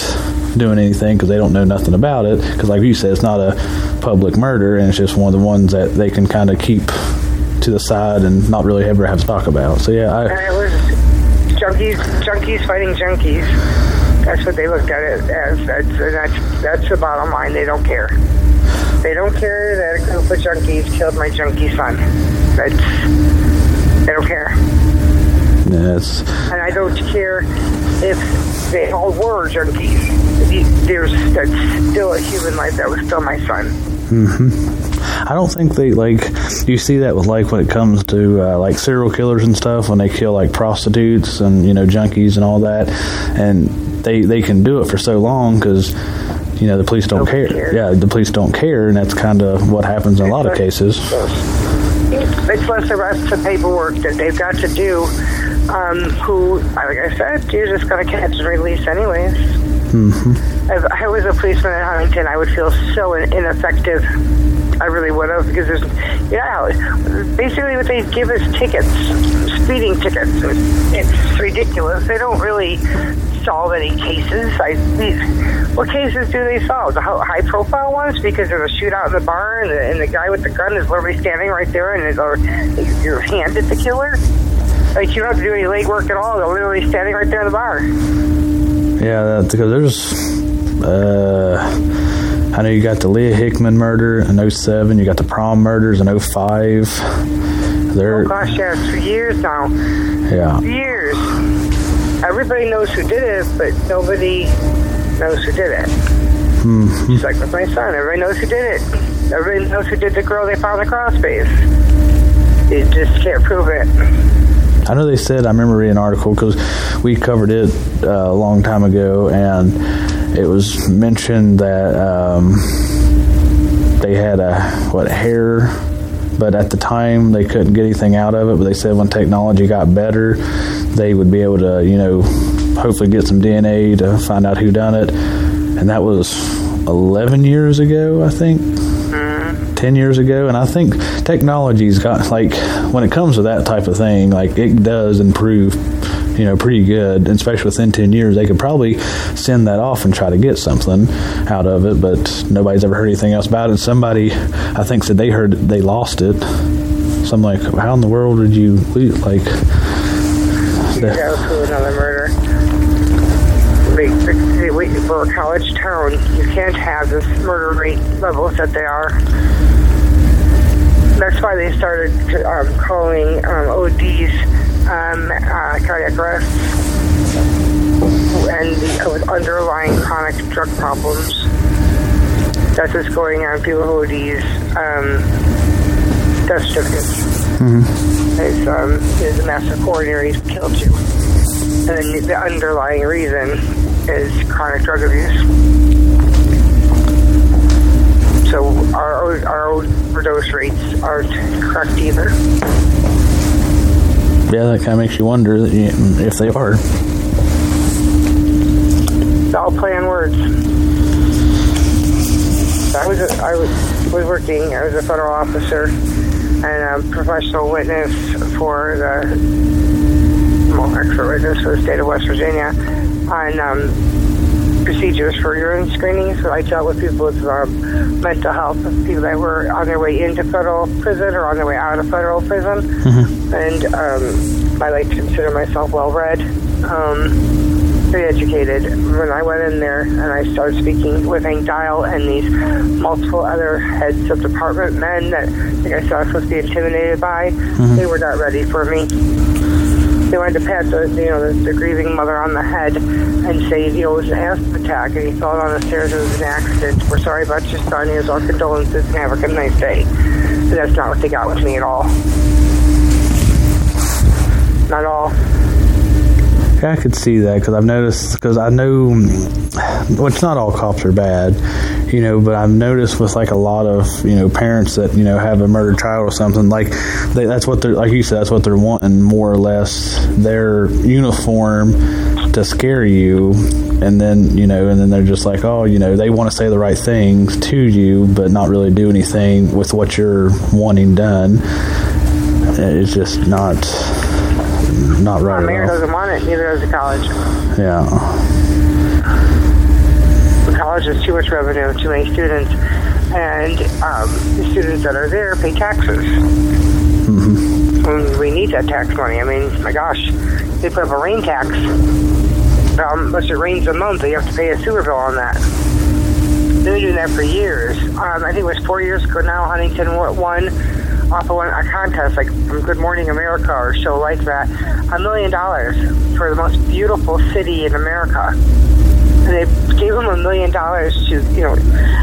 doing anything because they don't know nothing about it. Because, like you said, it's not a public murder, and it's just one of the ones that they can kind of keep to the side and not really ever have to talk about. So yeah, And I, it was junkies, junkies fighting junkies. That's what they looked at it as. That's that's that's the bottom line. They don't care. They don't care that a group of junkies killed my junkie son. That's they don't care. Yes. And I don't care if they all were junkies. There's that's still a human life. That was still my son. hmm I don't think they like. You see that with like when it comes to uh, like serial killers and stuff when they kill like prostitutes and you know junkies and all that, and they they can do it for so long because you know the police don't Nobody care. cares. Yeah, the police don't care, and that's kind of what happens in a lot of cases. It's less arrests and paperwork that they've got to do. Um, who, like I said, you're just going to catch and release anyways. If I was a policeman in Huntington, I would feel so ineffective. I really would have because there's, yeah, basically what they give us tickets, speeding tickets. It's ridiculous. They don't really solve any cases. I, what cases do they solve? The high profile ones because there's a shootout in the bar and the, and the guy with the gun is literally standing right there and is, or you're the killer. Like you don't have to do any legwork at all. They're literally standing right there in the bar. Yeah, because there's. Uh, I know you got the Leah Hickman murder in 07, you got the prom murders in 05. They're, Oh gosh, yeah, it's for years now. yeah. Years. Everybody knows who did it, but nobody knows who did it. Just like with my son, everybody knows who did it. Everybody knows who did the girl they found in the cross space. You just can't prove it. I know they said, I remember reading an article because we covered it uh, a long time ago, and it was mentioned that um, they had a, what, hair, but at the time they couldn't get anything out of it. But they said when technology got better, they would be able to, you know, hopefully get some DNA to find out who done it. And that was 11 years ago, I think. 10 years ago and i think technology's got like when it comes to that type of thing like it does improve you know pretty good and especially within 10 years they could probably send that off and try to get something out of it but nobody's ever heard anything else about it somebody i think said they heard they lost it so i'm like how in the world did you lose like You that- go to another murder. For a college town, you can't have this murder rate levels that they are. That's why they started um, calling um, ODs um, uh, cardiac arrest, and the underlying chronic drug problems. That's what's going on. People who ODs um, death certificates. It's, um, is a massive coronary killed you. And the underlying reason is chronic drug abuse. So our our overdose rates aren't correct either. Yeah that kind of makes you wonder you, if they are It's all play on words. I was I was was working. I was a federal officer and a professional witness for the well, expert witness for the state of West Virginia on um, procedures for urine screening. So I dealt with people with um, mental health, people that were on their way into federal prison or on their way out of federal prison. And um, I like to consider myself well read. Um, very educated. When I went in there and I started speaking with Hank Dial and these multiple other heads of department men that I think I said I was supposed to be intimidated by, they were not ready for me. They wanted to pat the you know the, the grieving mother on the head and say you know it was an asthma attack and he fell down the stairs. It was an accident. We're sorry about your son. Here's our condolences and have a good nice day. But that's not what they got with me at all. Not all. Yeah, I could see that because I've noticed because I know, which not all cops are bad, you know, but I've noticed with like a lot of you know parents that you know have a murdered child or something like they, that's what they're like you said that's what they're wanting more or less their uniform to scare you and then you know and then they're just like oh you know they want to say the right things to you but not really do anything with what you're wanting done. It's just not not right Our mayor doesn't want it. Neither does the college. Yeah. The college has too much revenue, too many students, and um, the students that are there pay taxes. when we need that tax money. I mean, my gosh, they put up a rain tax. Um, unless it rains a month, you have to pay a sewer bill on that. They've been doing that for years. Um, I think it was four years ago now. Huntington won off of one, a contest like from Good Morning America or a show like that, a million dollars for the most beautiful city in America. And they gave them a million dollars to, you know,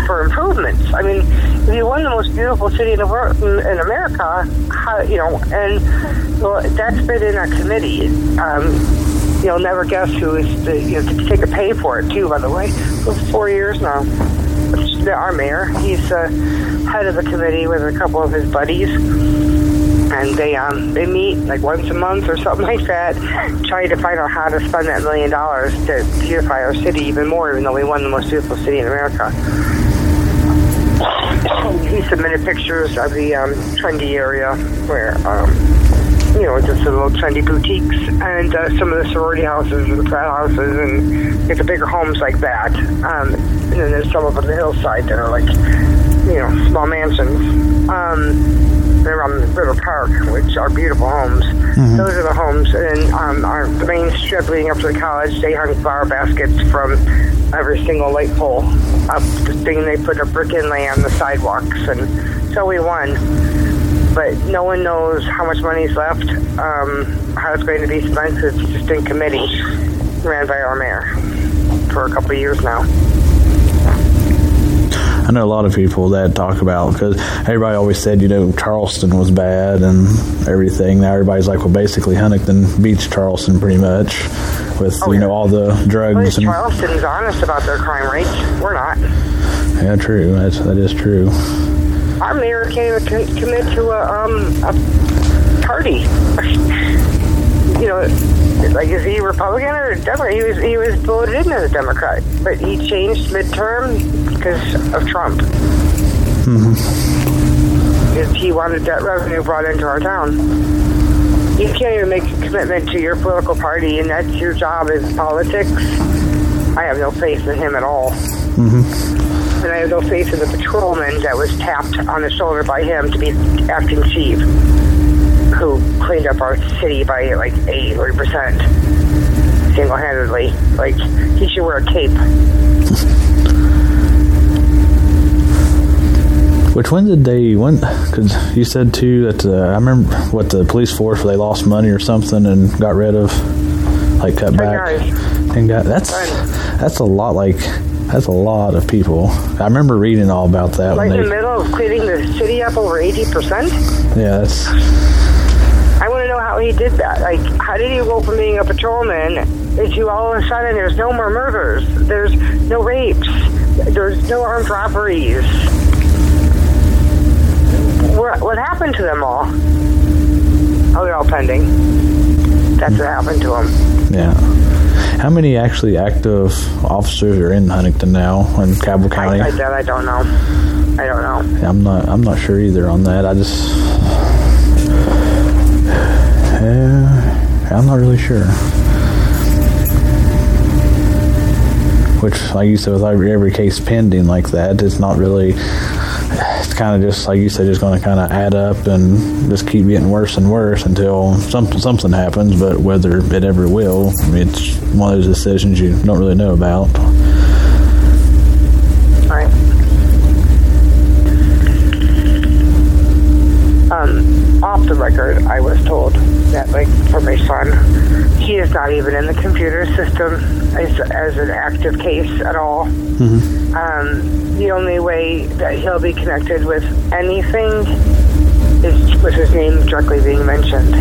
for improvements. I mean, if you won the most beautiful city in the world in America, how, you know, and well, that's been in a committee. Um, you'll never guess who is the, you know, to take a pay for it too. By the way, for four years now. Our mayor, he's uh, head of the committee with a couple of his buddies, and they um they meet like once a month or something like that, trying to find out how to spend that million dollars to beautify our city even more, even though we won the most beautiful city in America. He submitted pictures of the um, trendy area where um, you know, just the little trendy boutiques and uh, some of the sorority houses and the frat houses and get the bigger homes like that. Um, and then there's some up on the hillside that are like, you know, small mansions. Um, they're on Ritter Park, which are beautiful homes. Mm-hmm. Those are the homes. And um, our, the main strip leading up to the college, they hung flower baskets from every single light pole up the thing they put a brick inlay on the sidewalks. And so we won but no one knows how much money is left, um, how it's going to be spent. It's just in committee ran by our mayor for a couple of years now. I know a lot of people that talk about because everybody always said you know Charleston was bad and everything. Now everybody's like, well, basically Huntington beats Charleston pretty much with oh, you yeah. know all the drugs. Well, and Charleston's honest about their crime rates. We're not. Yeah, true. That's that is true our mayor can't commit to a, um, a party. you know, like is he Republican or Democrat? He was he was voted in as a Democrat, but he changed midterm because of Trump. Mm-hmm. Because he wanted that revenue brought into our town. You can't even make a commitment to your political party, and that's your job in politics. I have no faith in him at all. Mm-hmm and I have no faith in the patrolman that was tapped on the shoulder by him to be acting chief, who cleaned up our city by like 80% single handedly. Like, he should wear a cape. Which when did they when? Because you said too that uh, I remember what the police force they lost money or something and got rid of, like cut back and got that's that's a lot. Like that's a lot of people. I remember reading all about that. Right in the middle of cleaning the city up over 80%? Yeah, that's... I want to know how he did that. Like, how did he go from being a patrolman to all of a sudden there's no more murders, there's no rapes, there's no armed robberies? What, what happened to them all? Oh, they're all pending. That's what happened to them. Yeah. How many actually active officers are in Huntington now in Cabell County? I, I, that I don't know. I don't know. I'm not. I'm not sure either on that. I just. I'm not really sure. Which, like you said, with every, every case pending like that, it's not really kind of just like you said, just going to kind of add up and just keep getting worse and worse until something something happens. But whether it ever will, it's one of those decisions you don't really know about. Right. Um, off the record, I was told that, like, for my son, he is not even in the computer system as, as an active case at all. Mm-hmm. Um, the only way that he'll be connected with anything is with his name directly being mentioned.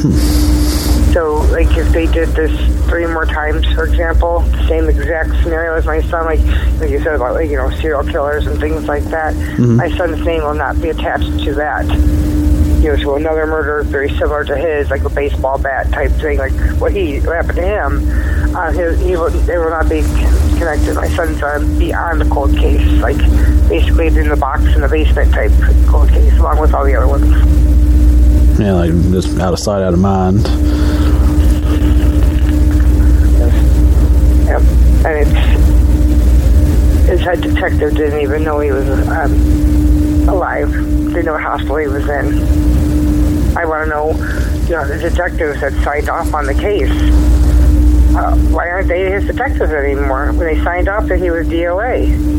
Hmm. So, like, if they did this three more times, for example, same exact scenario as my son, like, like you said about, like, you know, serial killers and things like that, mm-hmm. my son's name will not be attached to that you know, to another murder very similar to his, like a baseball bat type thing, like what he what happened to him. Uh, his, he will, they will not be connected. My son's uh, beyond the cold case, like basically in the box in the basement type cold case, along with all the other ones. Yeah, like just out of sight, out of mind. Yep, and it's his head detective didn't even know he was um, alive. They know what hospital he was in. I want to know, you know, the detectives that signed off on the case. Uh, why aren't they his detectives anymore? When they signed off that he was DOA.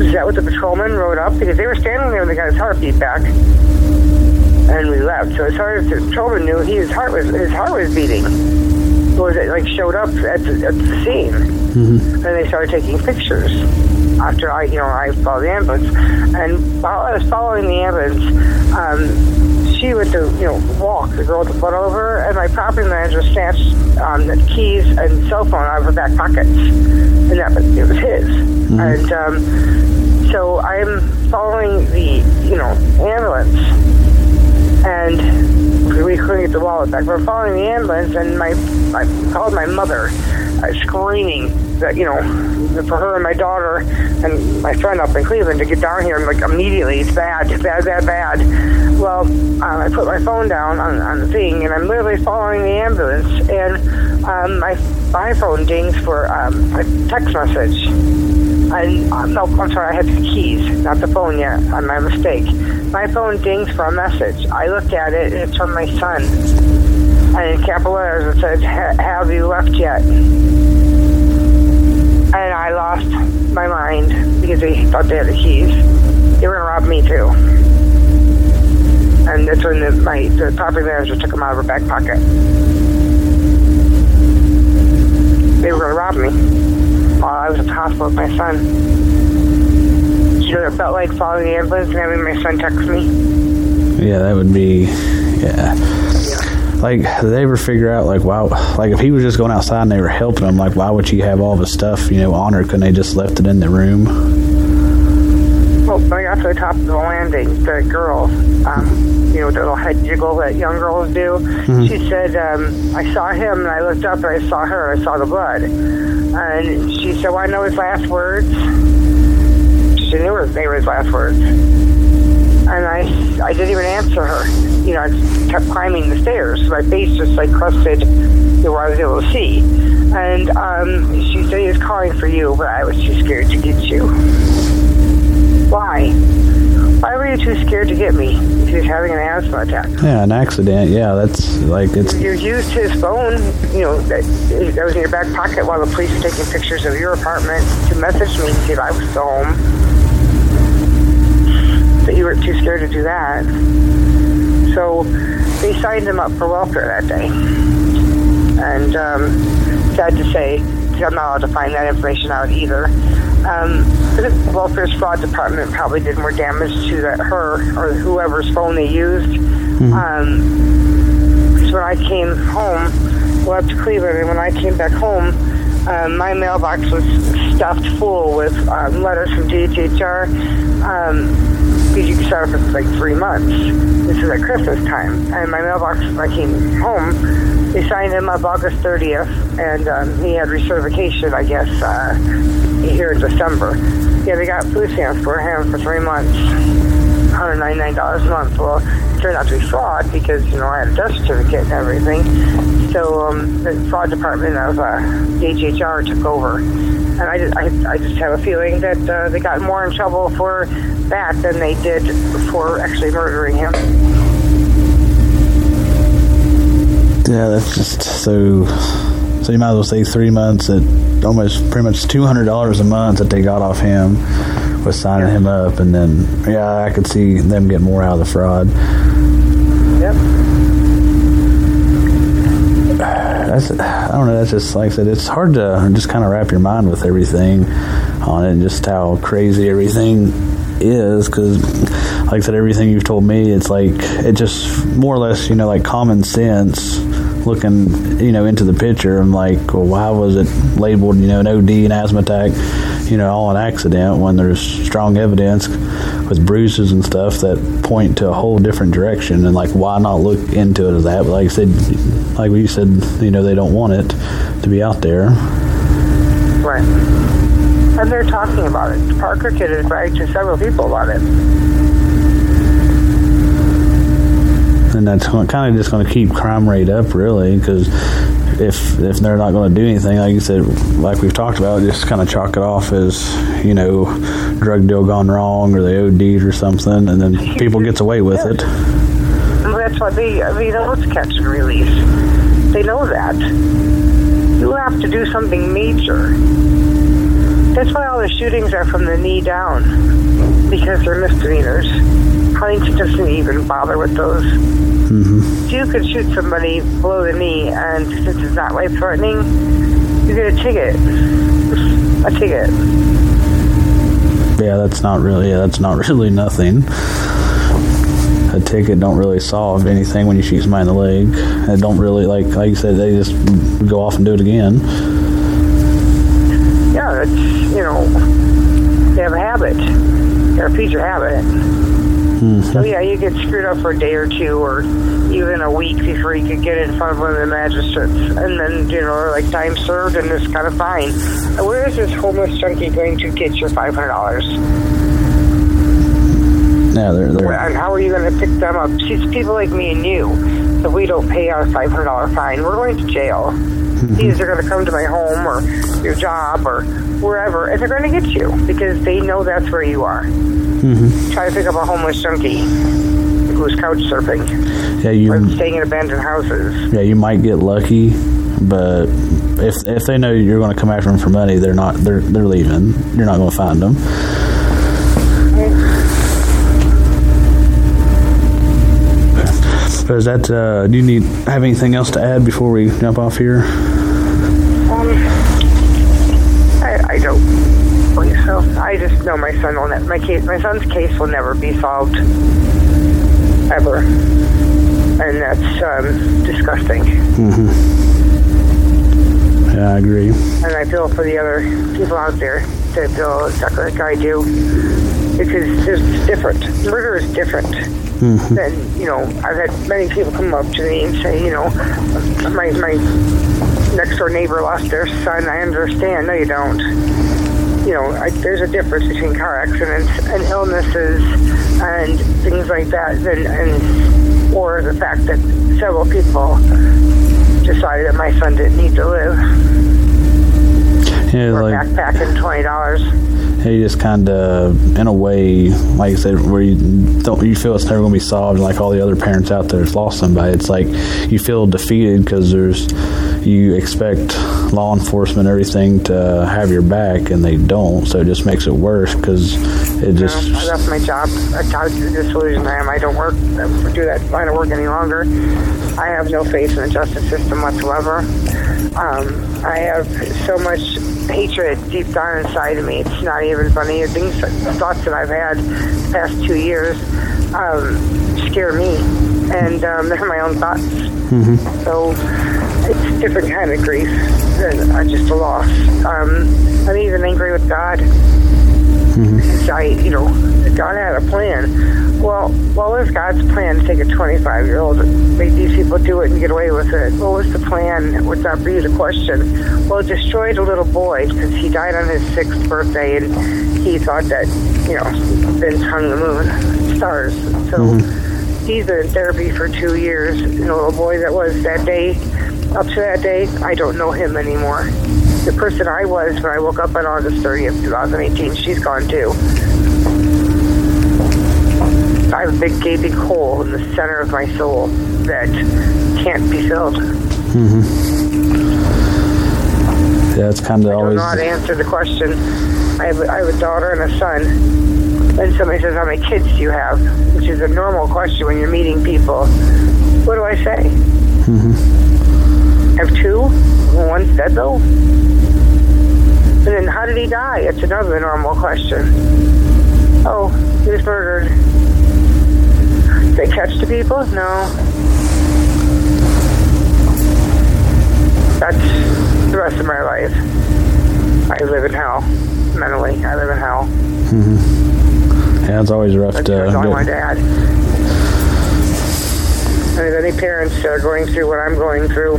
Is that what the patrolman wrote up? Because they were standing there when they got his heartbeat back, and we left. So as far as the patrolman knew, he, his heart was his heart was beating. Was it like showed up at the, at the scene, mm-hmm. and they started taking pictures after I, you know, I followed the ambulance, and while I was following the ambulance, um, she went to, you know, walk the girl to put over, and my property manager snatched um, the keys and cell phone out of her back pockets, and that was, it was his, mm-hmm. and um, so I'm following the, you know, ambulance, and we couldn't get the wallet back. We're following the ambulance, and my I called my mother, uh, screaming that you know for her and my daughter and my friend up in Cleveland to get down here. like immediately, it's bad, bad, bad, bad. Well, um, I put my phone down on, on the thing, and I'm literally following the ambulance, and um, my my phone dings for um, a text message. And uh, no, I'm sorry, I had the keys, not the phone yet. On my mistake. My phone dings for a message. I looked at it, and it's from my son. And in capital letters, it says, "Have you left yet?" And I lost my mind because they thought they had the keys. They were to rob me too. And that's when the, my the property manager took them out of her back pocket. They were going to rob me while I was at the hospital with my son. You know what it felt like following the ambulance and having my son text me? Yeah, that would be, yeah. Like did they ever figure out like wow like if he was just going outside and they were helping him like why would you have all the stuff you know on her? Couldn't they just left it in the room? Well when i got to the top of the landing the girl um, you know the little head jiggle that young girls do. Mm-hmm. she said um, i saw him and i looked up and i saw her i saw the blood. And she said well i know his last words. She knew they were his last words and I, I didn't even answer her. You know, I kept climbing the stairs. My face just like crusted know, where I was able to see. And um, she said he was calling for you, but I was too scared to get you. Why? Why were you too scared to get me he was having an asthma attack? Yeah, an accident. Yeah, that's like it's. You used his phone, you know, that, that was in your back pocket while the police were taking pictures of your apartment to message me and say I was home but you were too scared to do that. So they signed him up for welfare that day. And um, sad to say, I'm not allowed to find that information out either. Um, the welfare's fraud department probably did more damage to that her or whoever's phone they used. Mm-hmm. Um, so when I came home, well, up to Cleveland, and when I came back home, um, my mailbox was stuffed full with um, letters from DHHR. Um, because you can start for like three months. This is at Christmas time. And my mailbox, when I came home, they signed him up August 30th, and um, he had recertification, I guess, uh, here in December. Yeah, they got food stamps for him for three months, $199 a month. Well, it turned out to be fraud because, you know, I had a death certificate and everything. So um, the fraud department of uh, DHHR took over. And I just, I, I just have a feeling that uh, they got more in trouble for that than they did for actually murdering him. Yeah, that's just so. So you might as well say three months at almost pretty much two hundred dollars a month that they got off him was signing him up, and then yeah, I could see them get more out of the fraud. Yep. That's I don't know. That's just like I said. It's hard to just kind of wrap your mind with everything on it, and just how crazy everything is because like I said everything you've told me it's like it just more or less you know like common sense looking you know into the picture I'm like well why was it labeled you know an OD and asthma attack you know all an accident when there's strong evidence with bruises and stuff that point to a whole different direction and like why not look into it as that but like I said like we said you know they don't want it to be out there right and they're talking about it. Parker Kid has bragged to several people about it. And that's kind of just going to keep crime rate up, really, because if if they're not going to do anything, like you said, like we've talked about, just kind of chalk it off as you know, drug deal gone wrong or they OD'd or something, and then people gets away with it. That's what they. Mean, know it's catch and release. They know that. You have to do something major. That's why all the shootings are from the knee down, because they're misdemeanors. Huntington doesn't even bother with those. Mm-hmm. You could shoot somebody below the knee, and since it's not life threatening, you get a ticket. A ticket. Yeah, that's not really. That's not really nothing. A ticket don't really solve anything when you shoot somebody in the leg. It don't really like like you said. They just go off and do it again. Yeah, it's you know they have a habit. They're a future habit. Mm-hmm. So yeah, you get screwed up for a day or two, or even a week before you could get in front of one of the magistrates, and then you know, like time served, and it's kind of fine. Where is this homeless junkie going to get your five hundred dollars? Yeah, they're, they're And how are you going to pick them up? See, it's people like me and you. If we don't pay our five hundred dollar fine, we're going to jail. These are going to come to my home or your job or wherever, and they're going to get you because they know that's where you are. Mm-hmm. Try to pick up a homeless junkie who's couch surfing Yeah, you. or staying in abandoned houses. Yeah, you might get lucky, but if if they know you're going to come after them for money, they're not. They're they're leaving. You're not going to find them. So is that? Uh, do you need have anything else to add before we jump off here? Um, I, I don't so. I just know my son will. Ne- my case, my son's case will never be solved, ever, and that's um, disgusting. Mm-hmm. Yeah, I agree. And I feel for the other people out there that feel exactly like I do, because it's different. Murder is different. Mm-hmm. You know, I've had many people come up to me and say, you know, my my next door neighbor lost their son. I understand. No, you don't. You know, I, there's a difference between car accidents and illnesses and things like that, and, and or the fact that several people decided that my son didn't need to live. Yeah, or like backpacking twenty dollars. You just kind of, in a way, like I said, where you don't you feel it's never going to be solved. Like all the other parents out there that's lost somebody, it's like you feel defeated because there's you expect law enforcement everything to have your back, and they don't. So it just makes it worse because it just I left my job. I the disillusioned I am. I don't work do that line of work any longer. I have no faith in the justice system whatsoever. Um, I have so much hatred deep down inside of me. It's not even funny. Things, thoughts that I've had the past two years um, scare me, and um, they're my own thoughts. So it's a different kind of grief than uh, just a loss. Um, I'm even angry with God. Because I, you know, God had a plan. Well, what was God's plan to take a 25 year old, make these people do it and get away with it? What was the plan? Would that be the question? Well, it destroyed a little boy because he died on his sixth birthday and he thought that, you know, Vince hung the moon, stars. So mm-hmm. he's been in therapy for two years. And the little boy that was that day, up to that day, I don't know him anymore the person I was when I woke up on August 30th, 2018, she's gone too. I have a big gaping hole in the center of my soul that can't be filled. Mm-hmm. yeah, it's kind of I always know to answer the question. I have, I have a daughter and a son. And somebody says, How many kids do you have? Which is a normal question when you're meeting people. What do I say? I have two? One's dead though? And then how did he die? It's another normal question. Oh, he was murdered. Did they catch the people? No. That's the rest of my life. I live in hell. Mentally, I live in hell. Mm-hmm. yeah, it's always rough to. I get- wanted. And if any parents are going through what I'm going through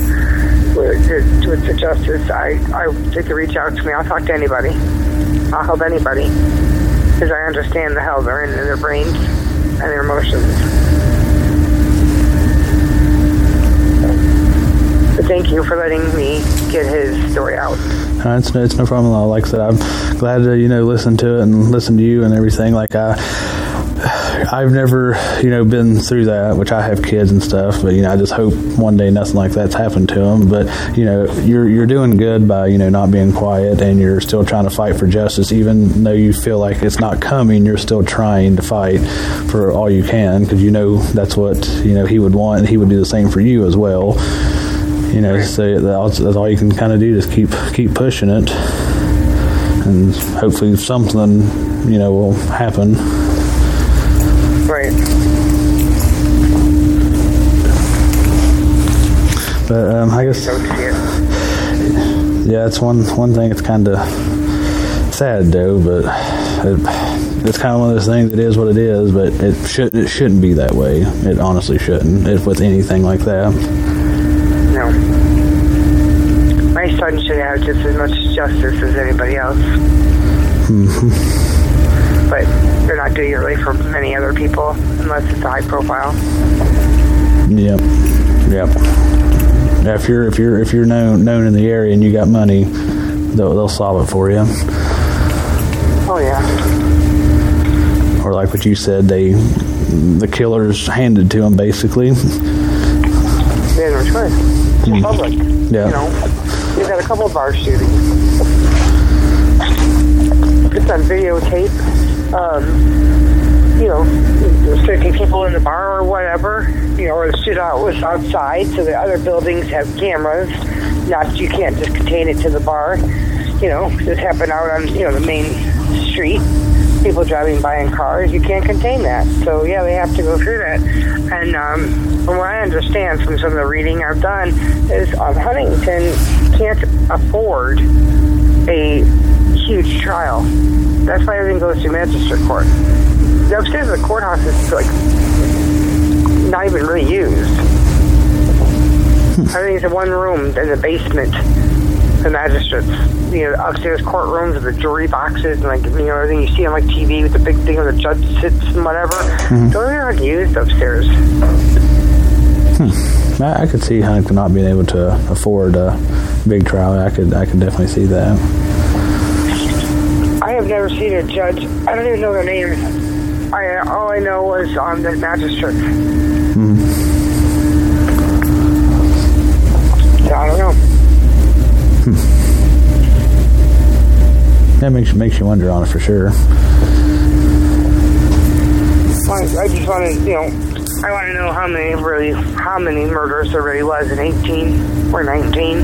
with, the- with the justice, I, I they can reach out to me. I'll talk to anybody. I'll help anybody because I understand the hell they're in, in their brains and their emotions. But thank you for letting me get his story out. Uh, it's, it's no problem at all. Like I said, I'm glad to you know listen to it and listen to you and everything. Like I, I've never you know been through that, which I have kids and stuff. But you know, I just hope one day nothing like that's happened to them. But you know, you're you're doing good by you know not being quiet and you're still trying to fight for justice, even though you feel like it's not coming. You're still trying to fight for all you can because you know that's what you know he would want, and he would do the same for you as well you know, so that's, that's all you can kind of do. Just keep keep pushing it, and hopefully something, you know, will happen. Um, I guess, Don't see it. yeah, it's one one thing. It's kind of sad though, but it, it's kind of one of those things. It is what it is, but it should it shouldn't be that way. It honestly shouldn't. If with anything like that. No. My son should have just as much justice as anybody else. Hmm. But they're not doing it really for many other people unless it's a high profile. Yep. Yep. Yeah, if you're if you're if you're known known in the area and you got money, they'll they'll solve it for you. Oh yeah. Or like what you said, they the killers handed to them basically. They had no choice. It's public. Yeah. You know, we've had a couple of bar shootings. It's on videotape. Um, you know, there's 50 people in the bar or whatever. You know, or the shootout was outside, so the other buildings have cameras. Not you can't just contain it to the bar. You know, this happened out on you know the main street. People driving by in cars, you can't contain that. So yeah, they have to go through that. And um, from what I understand from some of the reading I've done, is um, Huntington can't afford a huge trial. That's why everything goes to magistrate court. The upstairs of the courthouse is like not even really used. I Everything's in one room in the basement. The magistrates, you know, upstairs courtrooms with the jury boxes and like you know everything you see on like TV with the big thing where the judge sits and whatever. Those are not used upstairs. Hmm. I, I could see Hank not being able to afford a big trial. I could I could definitely see that. Never seen a judge. I don't even know their names. I all I know was on the magistrate. Hmm. So I don't know. That makes makes you wonder on it for sure. I I just want to, you know, I want to know how many really, how many murders there really was in 18 or 19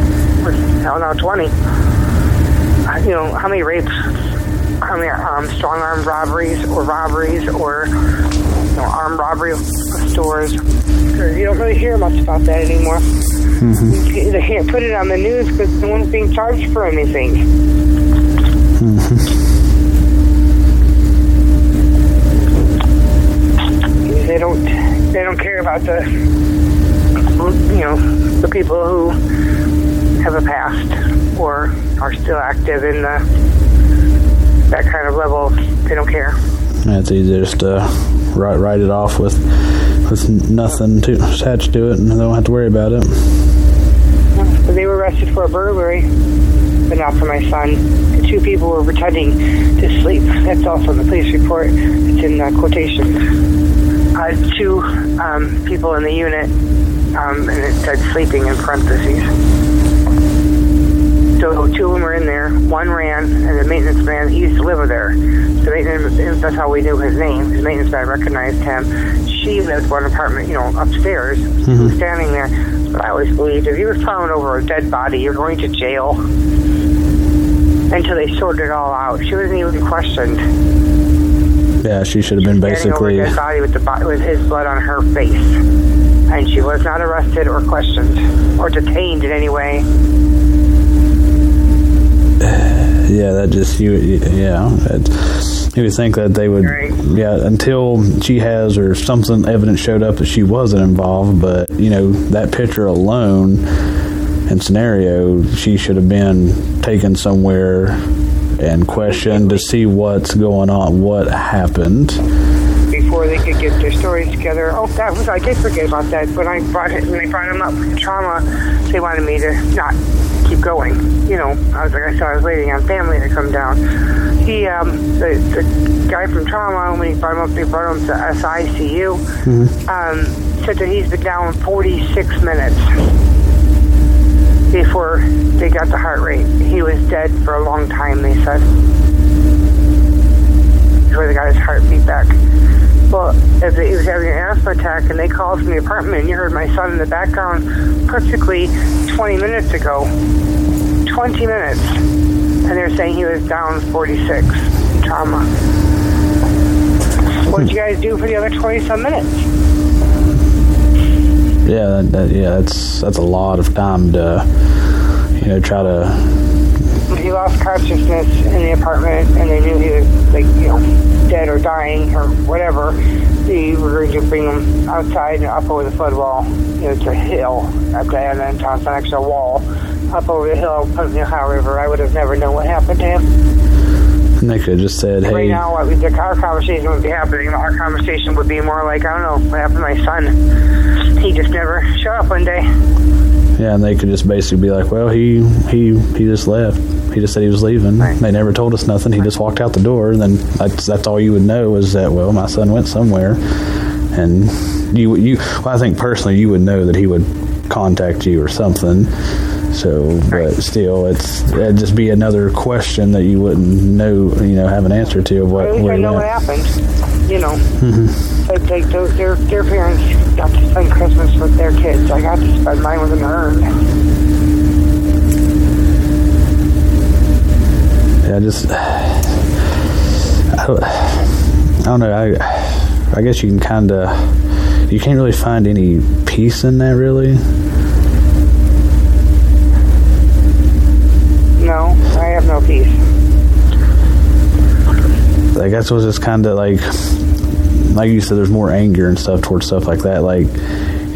or hell no 20. Uh, You know, how many rapes, many um, strong armed robberies or robberies or you know, armed robbery of stores. You don't really hear much about that anymore. They can't put it on the news because no one's being charged for anything. They don't. They don't care about the, you know, the people who have a past or are still active in the that kind of level. They don't care. It's easy just to write, write it off with with nothing to attached to it, and they don't have to worry about it. They were arrested for a burglary, but not for my son. The two people were pretending to sleep. That's also in the police report. It's in uh, quotations. Uh, two um, people in the unit, um, and it said sleeping in parentheses. So two of them were in there. One ran, and the maintenance man, he used to live there. The maintenance, that's how we knew his name. His maintenance man recognized him. She lived one apartment, you know, upstairs. He was standing there. But I always believed if you were found over a dead body, you're going to jail until they sorted it all out. She wasn't even questioned. Yeah, she should have been Standing over basically. a dead body with the with his blood on her face, and she was not arrested or questioned or detained in any way. Yeah, that just you. Yeah, that, you would think that they would. Right. Yeah, until she has or something evidence showed up that she wasn't involved. But you know that picture alone and scenario, she should have been taken somewhere and questioned to see what's going on, what happened. Before they they could get their stories together. Oh, that was I did forget about that. When I brought it, when they brought him up from trauma, they wanted me to not keep going. You know, I was like I said, I was waiting on family to come down. He, um, the, the guy from trauma, when he brought him up, they brought him to SICU. Um, said that he's been down 46 minutes before they got the heart rate. He was dead for a long time, they said. Before they got his heartbeat back. Well, if he was having an asthma attack and they called from the apartment and you heard my son in the background perfectly 20 minutes ago. 20 minutes. And they're saying he was down 46 in trauma. What'd you guys do for the other 20 some minutes? Yeah, that, that, yeah, that's that's a lot of time to, you know, try to. he lost consciousness in the apartment and they knew he was like you know dead or dying or whatever we were going to bring them outside and up over the flood wall you know it's a hill the end and toss an extra wall up over the hill put in the ohio river. I would have never known what happened to him. And they could have just said, hey. right "Hey, now what the, our conversation would be happening. Our conversation would be more like i don't know what happened to my son. He just never showed up one day. Yeah," and they could just basically be like, "Well, he he he just left. He just said he was leaving. Right. They never told us nothing. He just walked out the door. And then that's that's all you would know is that well, my son went somewhere, and you you. Well, I think personally, you would know that he would contact you or something." So, but Right. still, it's it'd just be another question that you wouldn't know, you know, have an answer to of what At least where I know what happened. You know, Mm-hmm. like their, their their parents got to spend Christmas with their kids. I got to spend mine with an urn. Yeah, just I don't, I don't know. I I guess you can kind of you can't really find any peace in that, really. No, I have no peace. I guess it was just kind of like like you said, there's more anger and stuff towards stuff like that. Like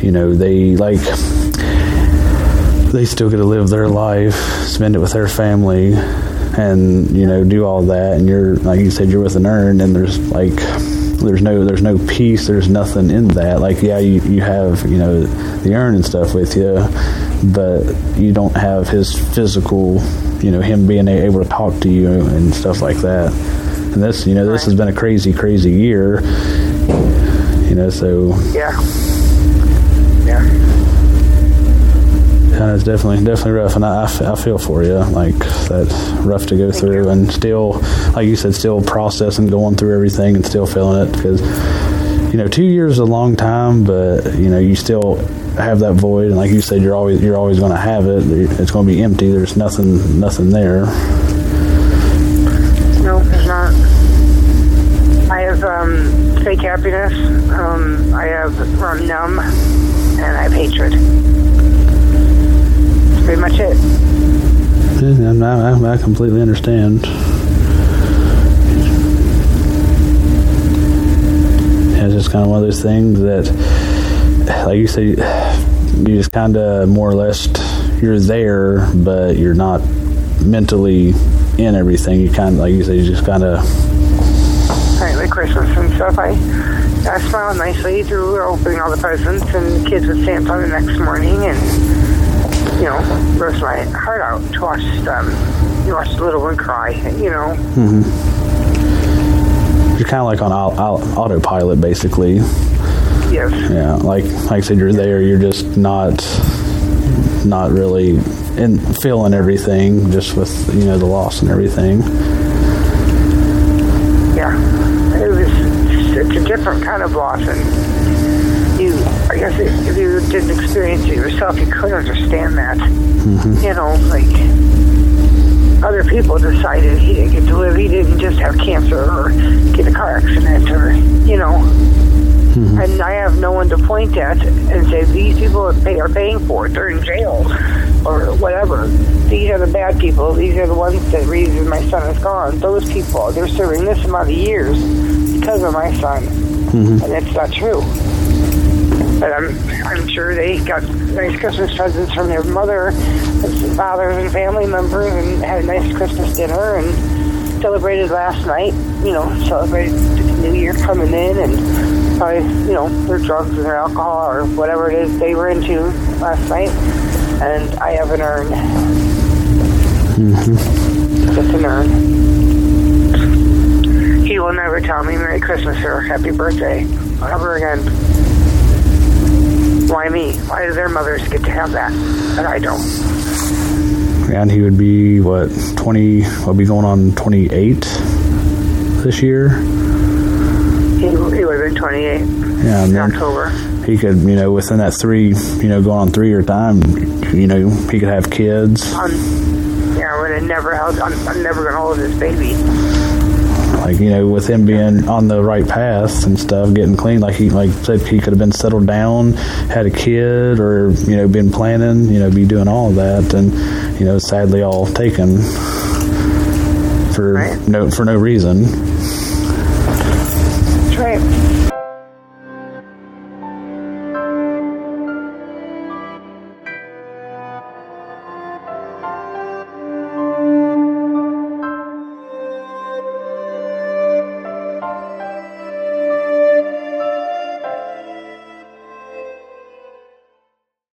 you know, they like they still get to live their life, spend it with their family, and you know, do all that. And you're like you said, you're with an urn, and there's like there's no there's no peace. There's nothing in that. Like yeah, you you have you know the urn and stuff with you, but you don't have his physical, you know, him being able to talk to you and stuff like that. And this, you know, this has been a crazy, crazy year. You know, so Yeah. Yeah. Yeah, it's definitely definitely rough, and I, I feel for you. Like that's rough to go through, and still, like you said, still processing, going through everything, and still feeling it because you know two years is a long time, but you know you still have that void, and like you said, you're always you're always going to have it. It's going to be empty. There's nothing nothing there. No, it's not. I have um, fake happiness. Um, I have I'm numb, and I have hatred. Pretty much it. I, I, I completely understand. It's just kind of one of those things that, like you say, you just kind of more or less you're there, but you're not mentally in everything. You kind of, like you say, you just kind of Right, like Christmas and stuff. I I smiled nicely through opening all the presents, and the kids would on the next morning, and you know, burst my heart out to watch them. You watch the little one cry. You know, mm-hmm. you're kind of like on au- au- autopilot, basically. yes. Yeah, like like I said, you're there. You're just not not really in feeling everything, just with you know the loss and everything. Yeah, it was. It's a different kind of loss, and. I guess if you didn't experience it yourself, you couldn't understand that. Mm-hmm. You know, like other people decided he didn't get to live. He didn't just have cancer or get a car accident, or you know. Mm-hmm. And I have no one to point at and say these people are, pay, are paying for it. They're in jail or whatever. These are the bad people. These are the ones that reason my son is gone. Those people, they're serving this amount of years because of my son, mm-hmm. and it's not true. But I'm I'm sure they got nice Christmas presents from their mother and fathers and family members, and had a nice Christmas dinner and celebrated last night. You know, celebrated the New Year coming in, and probably, you know, their drugs or their alcohol or whatever it is they were into last night. And I haven't earned. Mm-hmm. Just an urn. He will never tell me Merry Christmas or Happy Birthday ever again. Why me? Why do their mothers get to have that and I don't? And he would be what twenty? Will be going on twenty eight this year. He, he would have been 28 Yeah, in October. he could, you know, within that three, you know, going on three year time, you know, he could have kids. Um, yeah, I would have never held. I'm, I'm never gonna hold this baby. Like you know, with him being on the right path and stuff, getting clean. Like he, like said, he could have been settled down, had a kid, or you know, been planning, you know, be doing all of that, and you know, sadly, all taken for Right. no for no reason.